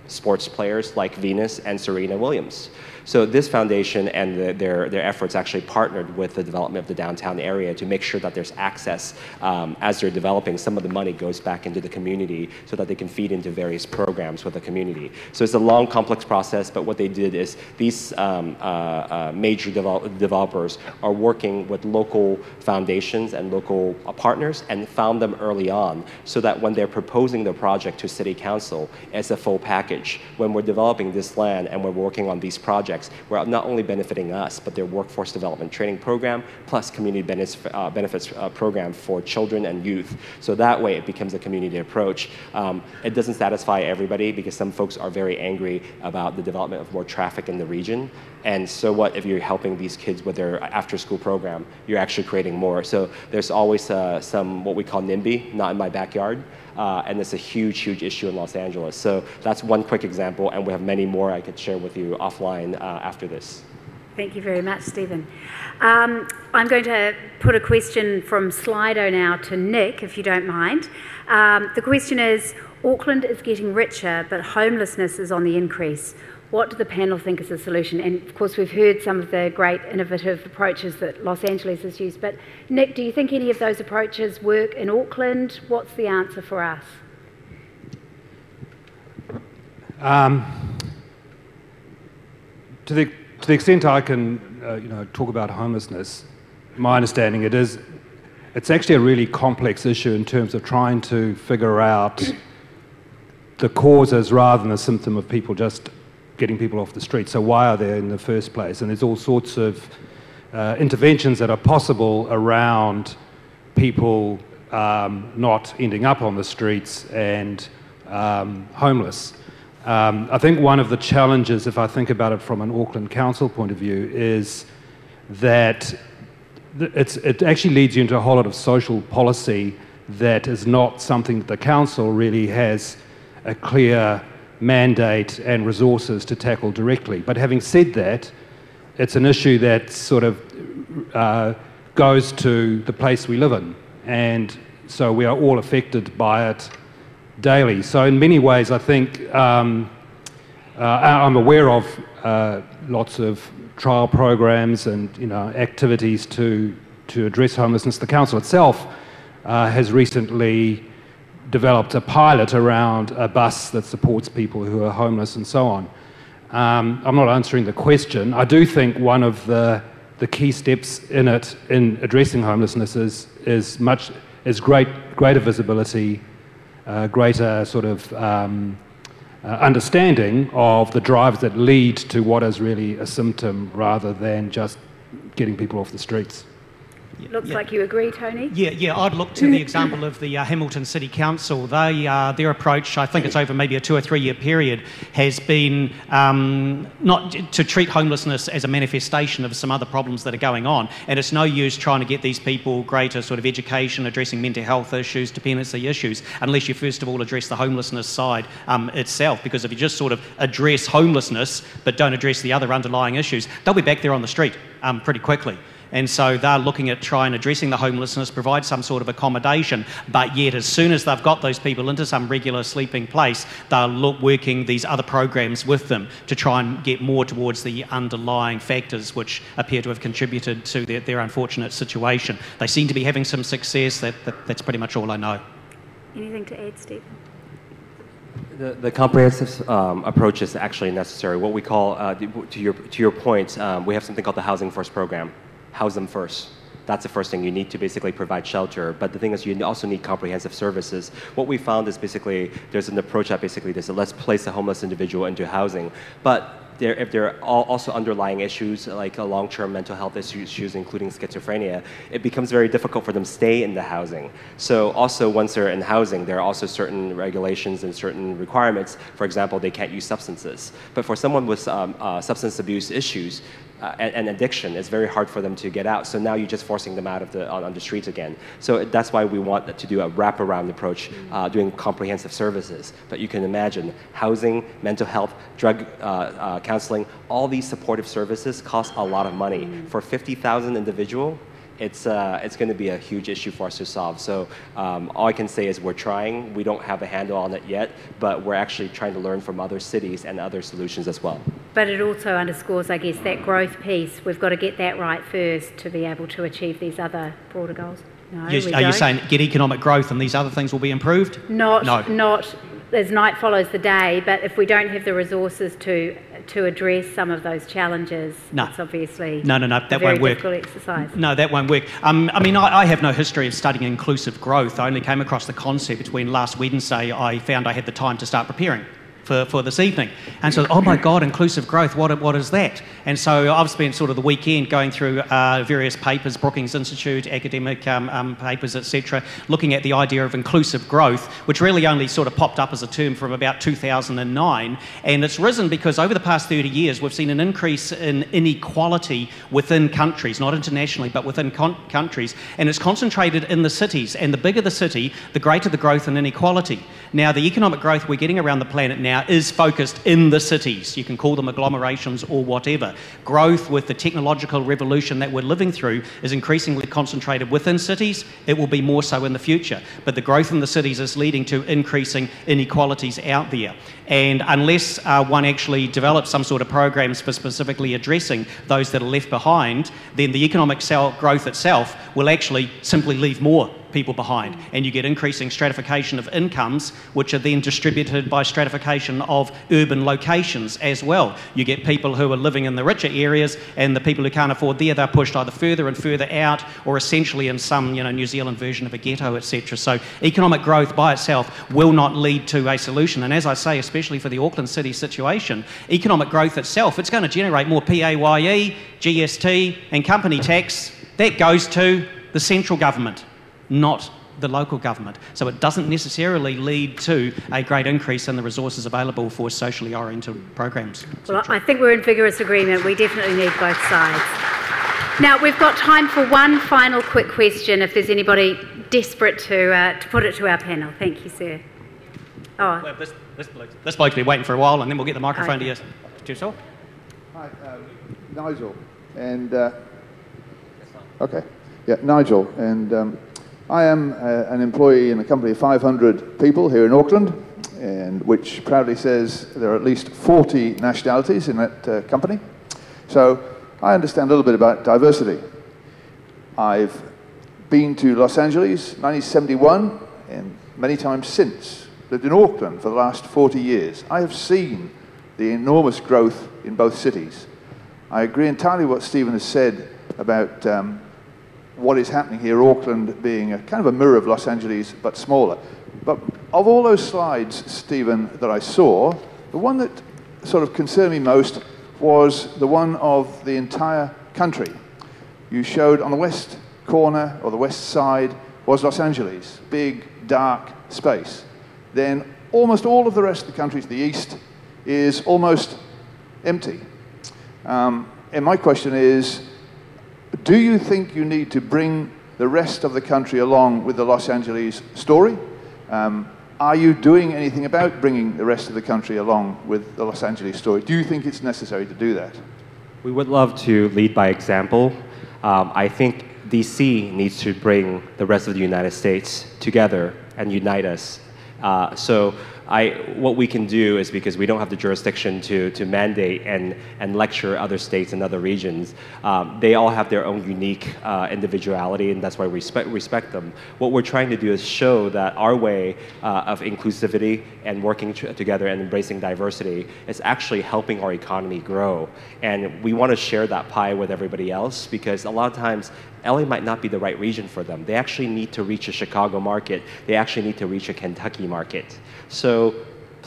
sports players like Venus and Serena Williams. So this foundation and the, their, their efforts actually partnered with the development of the downtown area to make sure that there's access um, as they're developing. Some of the money goes back into the community so that they can feed into various programs with the community. So it's a long, complex process, but what they did is these um, uh, uh, major devel developers are working with local foundations and local uh, partners and found them early on so that when they're proposing the project to city council as a full package, when we're developing this land and we're working on these projects, we're not only benefiting us, but their workforce development training program plus community benefits, uh, benefits uh, program for children and youth. So that way it becomes a community approach. Um, it doesn't satisfy everybody because some folks are very angry about the development of more traffic in the region. And so what if you're helping these kids with their after school program? You're actually creating more. So there's always uh, some what we call NIMBY, not in my backyard. Uh, and it's a huge, huge issue in Los Angeles. So that's one quick example, and we have many more I could share with you offline uh, after this. Thank you very much, Stephen. Um, I'm going to put a question from Slido now to Nick, if you don't mind. Um, the question is Auckland is getting richer, but homelessness is on the increase. What do the panel think is the solution? And of course, we've heard some of the great innovative approaches that Los Angeles has used. But Nick, do you think any of those approaches work in Auckland? What's the answer for us? Um, to the to the extent I can, uh, you know, talk about homelessness, my understanding it is, it's actually a really complex issue in terms of trying to figure out the causes rather than the symptom of people just getting people off the street. So why are they in the first place? And there's all sorts of uh, interventions that are possible around people um, not ending up on the streets and um, homeless. Um, I think one of the challenges, if I think about it from an Auckland Council point of view, is that it actually leads you into a whole lot of social policy that is not something that the council really has a clear mandate and resources to tackle directly. But having said that, it's an issue that sort of uh, goes to the place we live in. And so we are all affected by it daily. So, in many ways, I think um, uh, I'm aware of uh, lots of trial programs and you know, activities to, to address homelessness. The council itself uh, has recently developed a pilot around a bus that supports people who are homeless and so on. Um, I'm not answering the question. I do think one of the, the key steps in it, in addressing homelessness, is, is, much, is great, greater visibility, uh, greater sort of um, uh, understanding of the drives that lead to what is really a symptom rather than just getting people off the streets. Looks yeah. like you agree, Tony. Yeah, yeah. I'd look to the example of the uh, Hamilton City Council. They, uh, their approach, I think it's over maybe a two or three year period, has been um, not to treat homelessness as a manifestation of some other problems that are going on. And it's no use trying to get these people greater sort of education, addressing mental health issues, dependency issues, unless you first of all address the homelessness side um, itself. Because if you just sort of address homelessness but don't address the other underlying issues, they'll be back there on the street um, pretty quickly. And so they're looking at trying addressing the homelessness, provide some sort of accommodation. But yet, as soon as they've got those people into some regular sleeping place, they're look, working these other programs with them to try and get more towards the underlying factors which appear to have contributed to their, their unfortunate situation. They seem to be having some success. That, that, that's pretty much all I know. Anything to add, Steve? The, the, comprehensive um, approach is actually necessary. What we call, uh, to, your, to your point, um, we have something called the Housing First program house them first. That's the first thing. You need to basically provide shelter. But the thing is, you also need comprehensive services. What we found is basically there's an approach that basically there's a let's place a homeless individual into housing. But there, if there are also underlying issues like long-term mental health issues, including schizophrenia, it becomes very difficult for them to stay in the housing. So also once they're in housing, there are also certain regulations and certain requirements. For example, they can't use substances. But for someone with um, uh, substance abuse issues, uh, and, and, addiction, it's very hard for them to get out. So now you're just forcing them out of the on, on the streets again. So that's why we want to do a wraparound approach, uh, doing comprehensive services. But you can imagine housing, mental health, drug uh, uh counseling, all these supportive services cost a lot of money. Mm. For 50,000 individual, it's, uh, it's going to be a huge issue for us to solve. So um, all I can say is we're trying. We don't have a handle on it yet, but we're actually trying to learn from other cities and other solutions as well. but it also underscores, I guess, that growth piece. We've got to get that right first to be able to achieve these other broader goals. No, are don't. you saying get economic growth and these other things will be improved? Not, no. not as night follows the day, but if we don't have the resources to to address some of those challenges, no. it's obviously no, no, no, that won't work. Exercise. No, that won't work. Um, I mean, I, I, have no history of studying inclusive growth. I only came across the concept when last Wednesday I found I had the time to start preparing for, for this evening. And so, oh my God, inclusive growth, what, what is that? And so I've spent sort of the weekend going through uh, various papers, Brookings Institute, academic um, um, papers, etc., looking at the idea of inclusive growth, which really only sort of popped up as a term from about 2009. And it's risen because over the past 30 years, we've seen an increase in inequality within countries, not internationally, but within con- countries. And it's concentrated in the cities. And the bigger the city, the greater the growth and inequality. Now, the economic growth we're getting around the planet now now is focused in the cities. You can call them agglomerations or whatever. Growth with the technological revolution that we're living through is increasingly concentrated within cities. It will be more so in the future. But the growth in the cities is leading to increasing inequalities out there. And unless uh, one actually develops some sort of programs for specifically addressing those that are left behind, then the economic growth itself will actually simply leave more people behind. Mm. And you get increasing stratification of incomes, which are then distributed by stratification of urban locations as well. You get people who are living in the richer areas, and the people who can't afford there, they're pushed either further and further out, or essentially in some you know, New Zealand version of a ghetto, etc. So economic growth by itself will not lead to a solution. And as I say, especially for the Auckland City situation, economic growth itself, it's going to generate more PAYE, GST, and company tax. That goes to the central government not the local government. So it doesn't necessarily lead to a great increase in the resources available for socially oriented programs. Well, I think we're in vigorous agreement. We definitely need both sides. Now, we've got time for one final quick question if there's anybody desperate to, uh, to put it to our panel. Thank you, sir. Oh. Well, this, this, bloke, this bloke's been waiting for a while, and then we'll get the microphone okay. to you. To yourself. Hi, um, Nigel. And, uh, okay. Yeah, Nigel. And um, I am uh, an employee in a company of 500 people here in Auckland, and which proudly says there are at least 40 nationalities in that uh, company. So I understand a little bit about diversity. I've been to Los Angeles 1971 and many times since. Lived in Auckland for the last 40 years. I have seen the enormous growth in both cities. I agree entirely what Stephen has said about um, what is happening here, Auckland being a kind of a mirror of Los Angeles, but smaller. But of all those slides, Stephen, that I saw, the one that sort of concerned me most was the one of the entire country. You showed on the west corner or the west side was Los Angeles, big, dark space. Then almost all of the rest of the country to the east is almost empty. Um, and my question is, do you think you need to bring the rest of the country along with the Los Angeles story? Um, are you doing anything about bringing the rest of the country along with the Los Angeles story? Do you think it's necessary to do that? We would love to lead by example. Um, I think DC needs to bring the rest of the United States together and unite us. Uh, so I, what we can do is because we don't have the jurisdiction to, to mandate and, and lecture other states and other regions, um, they all have their own unique uh, individuality, and that's why we respect, respect them. What we're trying to do is show that our way uh, of inclusivity and working together and embracing diversity is actually helping our economy grow. And we want to share that pie with everybody else because a lot of times LA might not be the right region for them. They actually need to reach a Chicago market. They actually need to reach a Kentucky market. So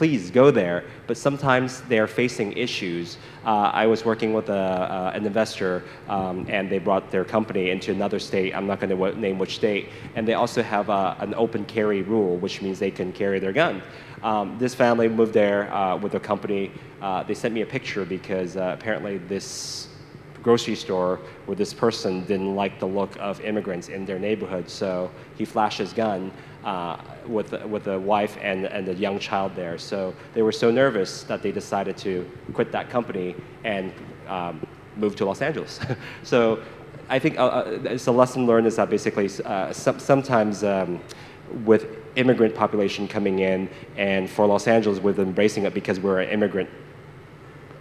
please go there. But sometimes they are facing issues. Uh, I was working with a, uh, an investor, um, and they brought their company into another state. I'm not going to name which state. And they also have uh, an open carry rule, which means they can carry their gun. Um, this family moved there uh, with their company. Uh, they sent me a picture because uh, apparently this grocery store where this person didn't like the look of immigrants in their neighborhood. So he flashed his gun uh, with, with the wife and, and the young child there. So they were so nervous that they decided to quit that company and um, move to Los Angeles. <laughs> so I think uh, uh, it's a lesson learned is that basically uh, some, sometimes um, with immigrant population coming in and for Los Angeles with embracing it because we're an immigrant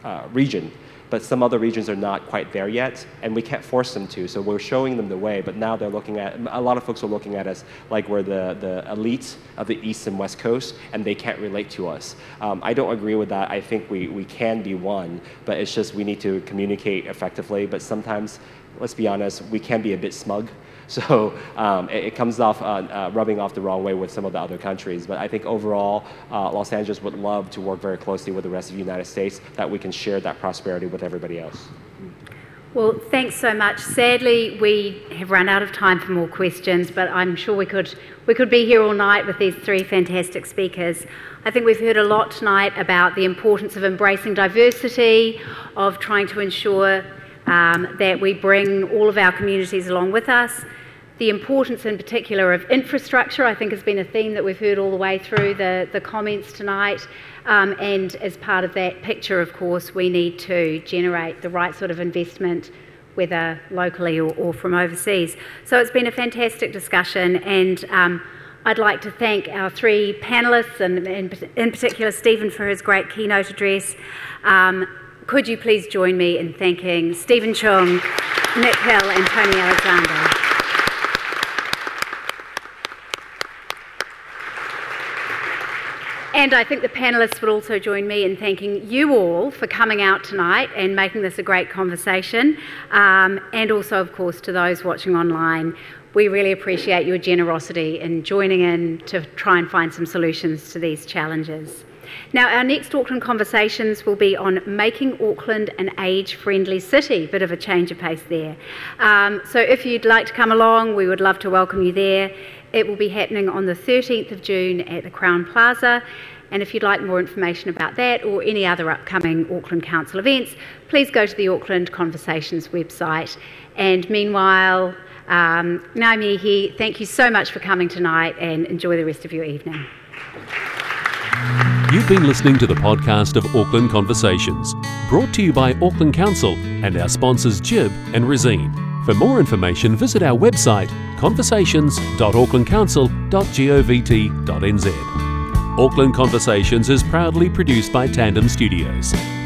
uh, region but some other regions are not quite there yet, and we can't force them to. So we're showing them the way, but now they're looking at, a lot of folks are looking at us like we're the, the elite of the East and West Coast, and they can't relate to us. Um, I don't agree with that. I think we, we can be one, but it's just we need to communicate effectively, but sometimes, let's be honest, we can be a bit smug. So um, it, it, comes off uh, uh, rubbing off the wrong way with some of the other countries. But I think overall, uh, Los Angeles would love to work very closely with the rest of the United States that we can share that prosperity with everybody else. Well, thanks so much. Sadly, we have run out of time for more questions, but I'm sure we could we could be here all night with these three fantastic speakers. I think we've heard a lot tonight about the importance of embracing diversity, of trying to ensure um, that we bring all of our communities along with us, the importance in particular of infrastructure, I think, has been a theme that we've heard all the way through the, the comments tonight. Um, and as part of that picture, of course, we need to generate the right sort of investment, whether locally or, or from overseas. So it's been a fantastic discussion, and um, I'd like to thank our three panelists, and in, in particular Stephen for his great keynote address. Um, could you please join me in thanking Stephen Cheung, Nick Hill, and Tony Alexander? And I think the panelists would also join me in thanking you all for coming out tonight and making this a great conversation. Um, and also, of course, to those watching online. We really appreciate your generosity in joining in to try and find some solutions to these challenges. Now, our next Auckland Conversations will be on making Auckland an age friendly city. Bit of a change of pace there. Um, so, if you'd like to come along, we would love to welcome you there. It will be happening on the 13th of June at the Crowne Plaza. And if you'd like more information about that or any other upcoming Auckland Council events, please go to the Auckland Conversations website. And meanwhile, um, Naomi thank you so much for coming tonight and enjoy the rest of your evening. You've been listening to the podcast of Auckland Conversations, brought to you by Auckland Council and our sponsors Jib and Resene. For more information, visit our website conversations.aucklandcouncil.govt.nz. Auckland Conversations is proudly produced by Tandem Studios.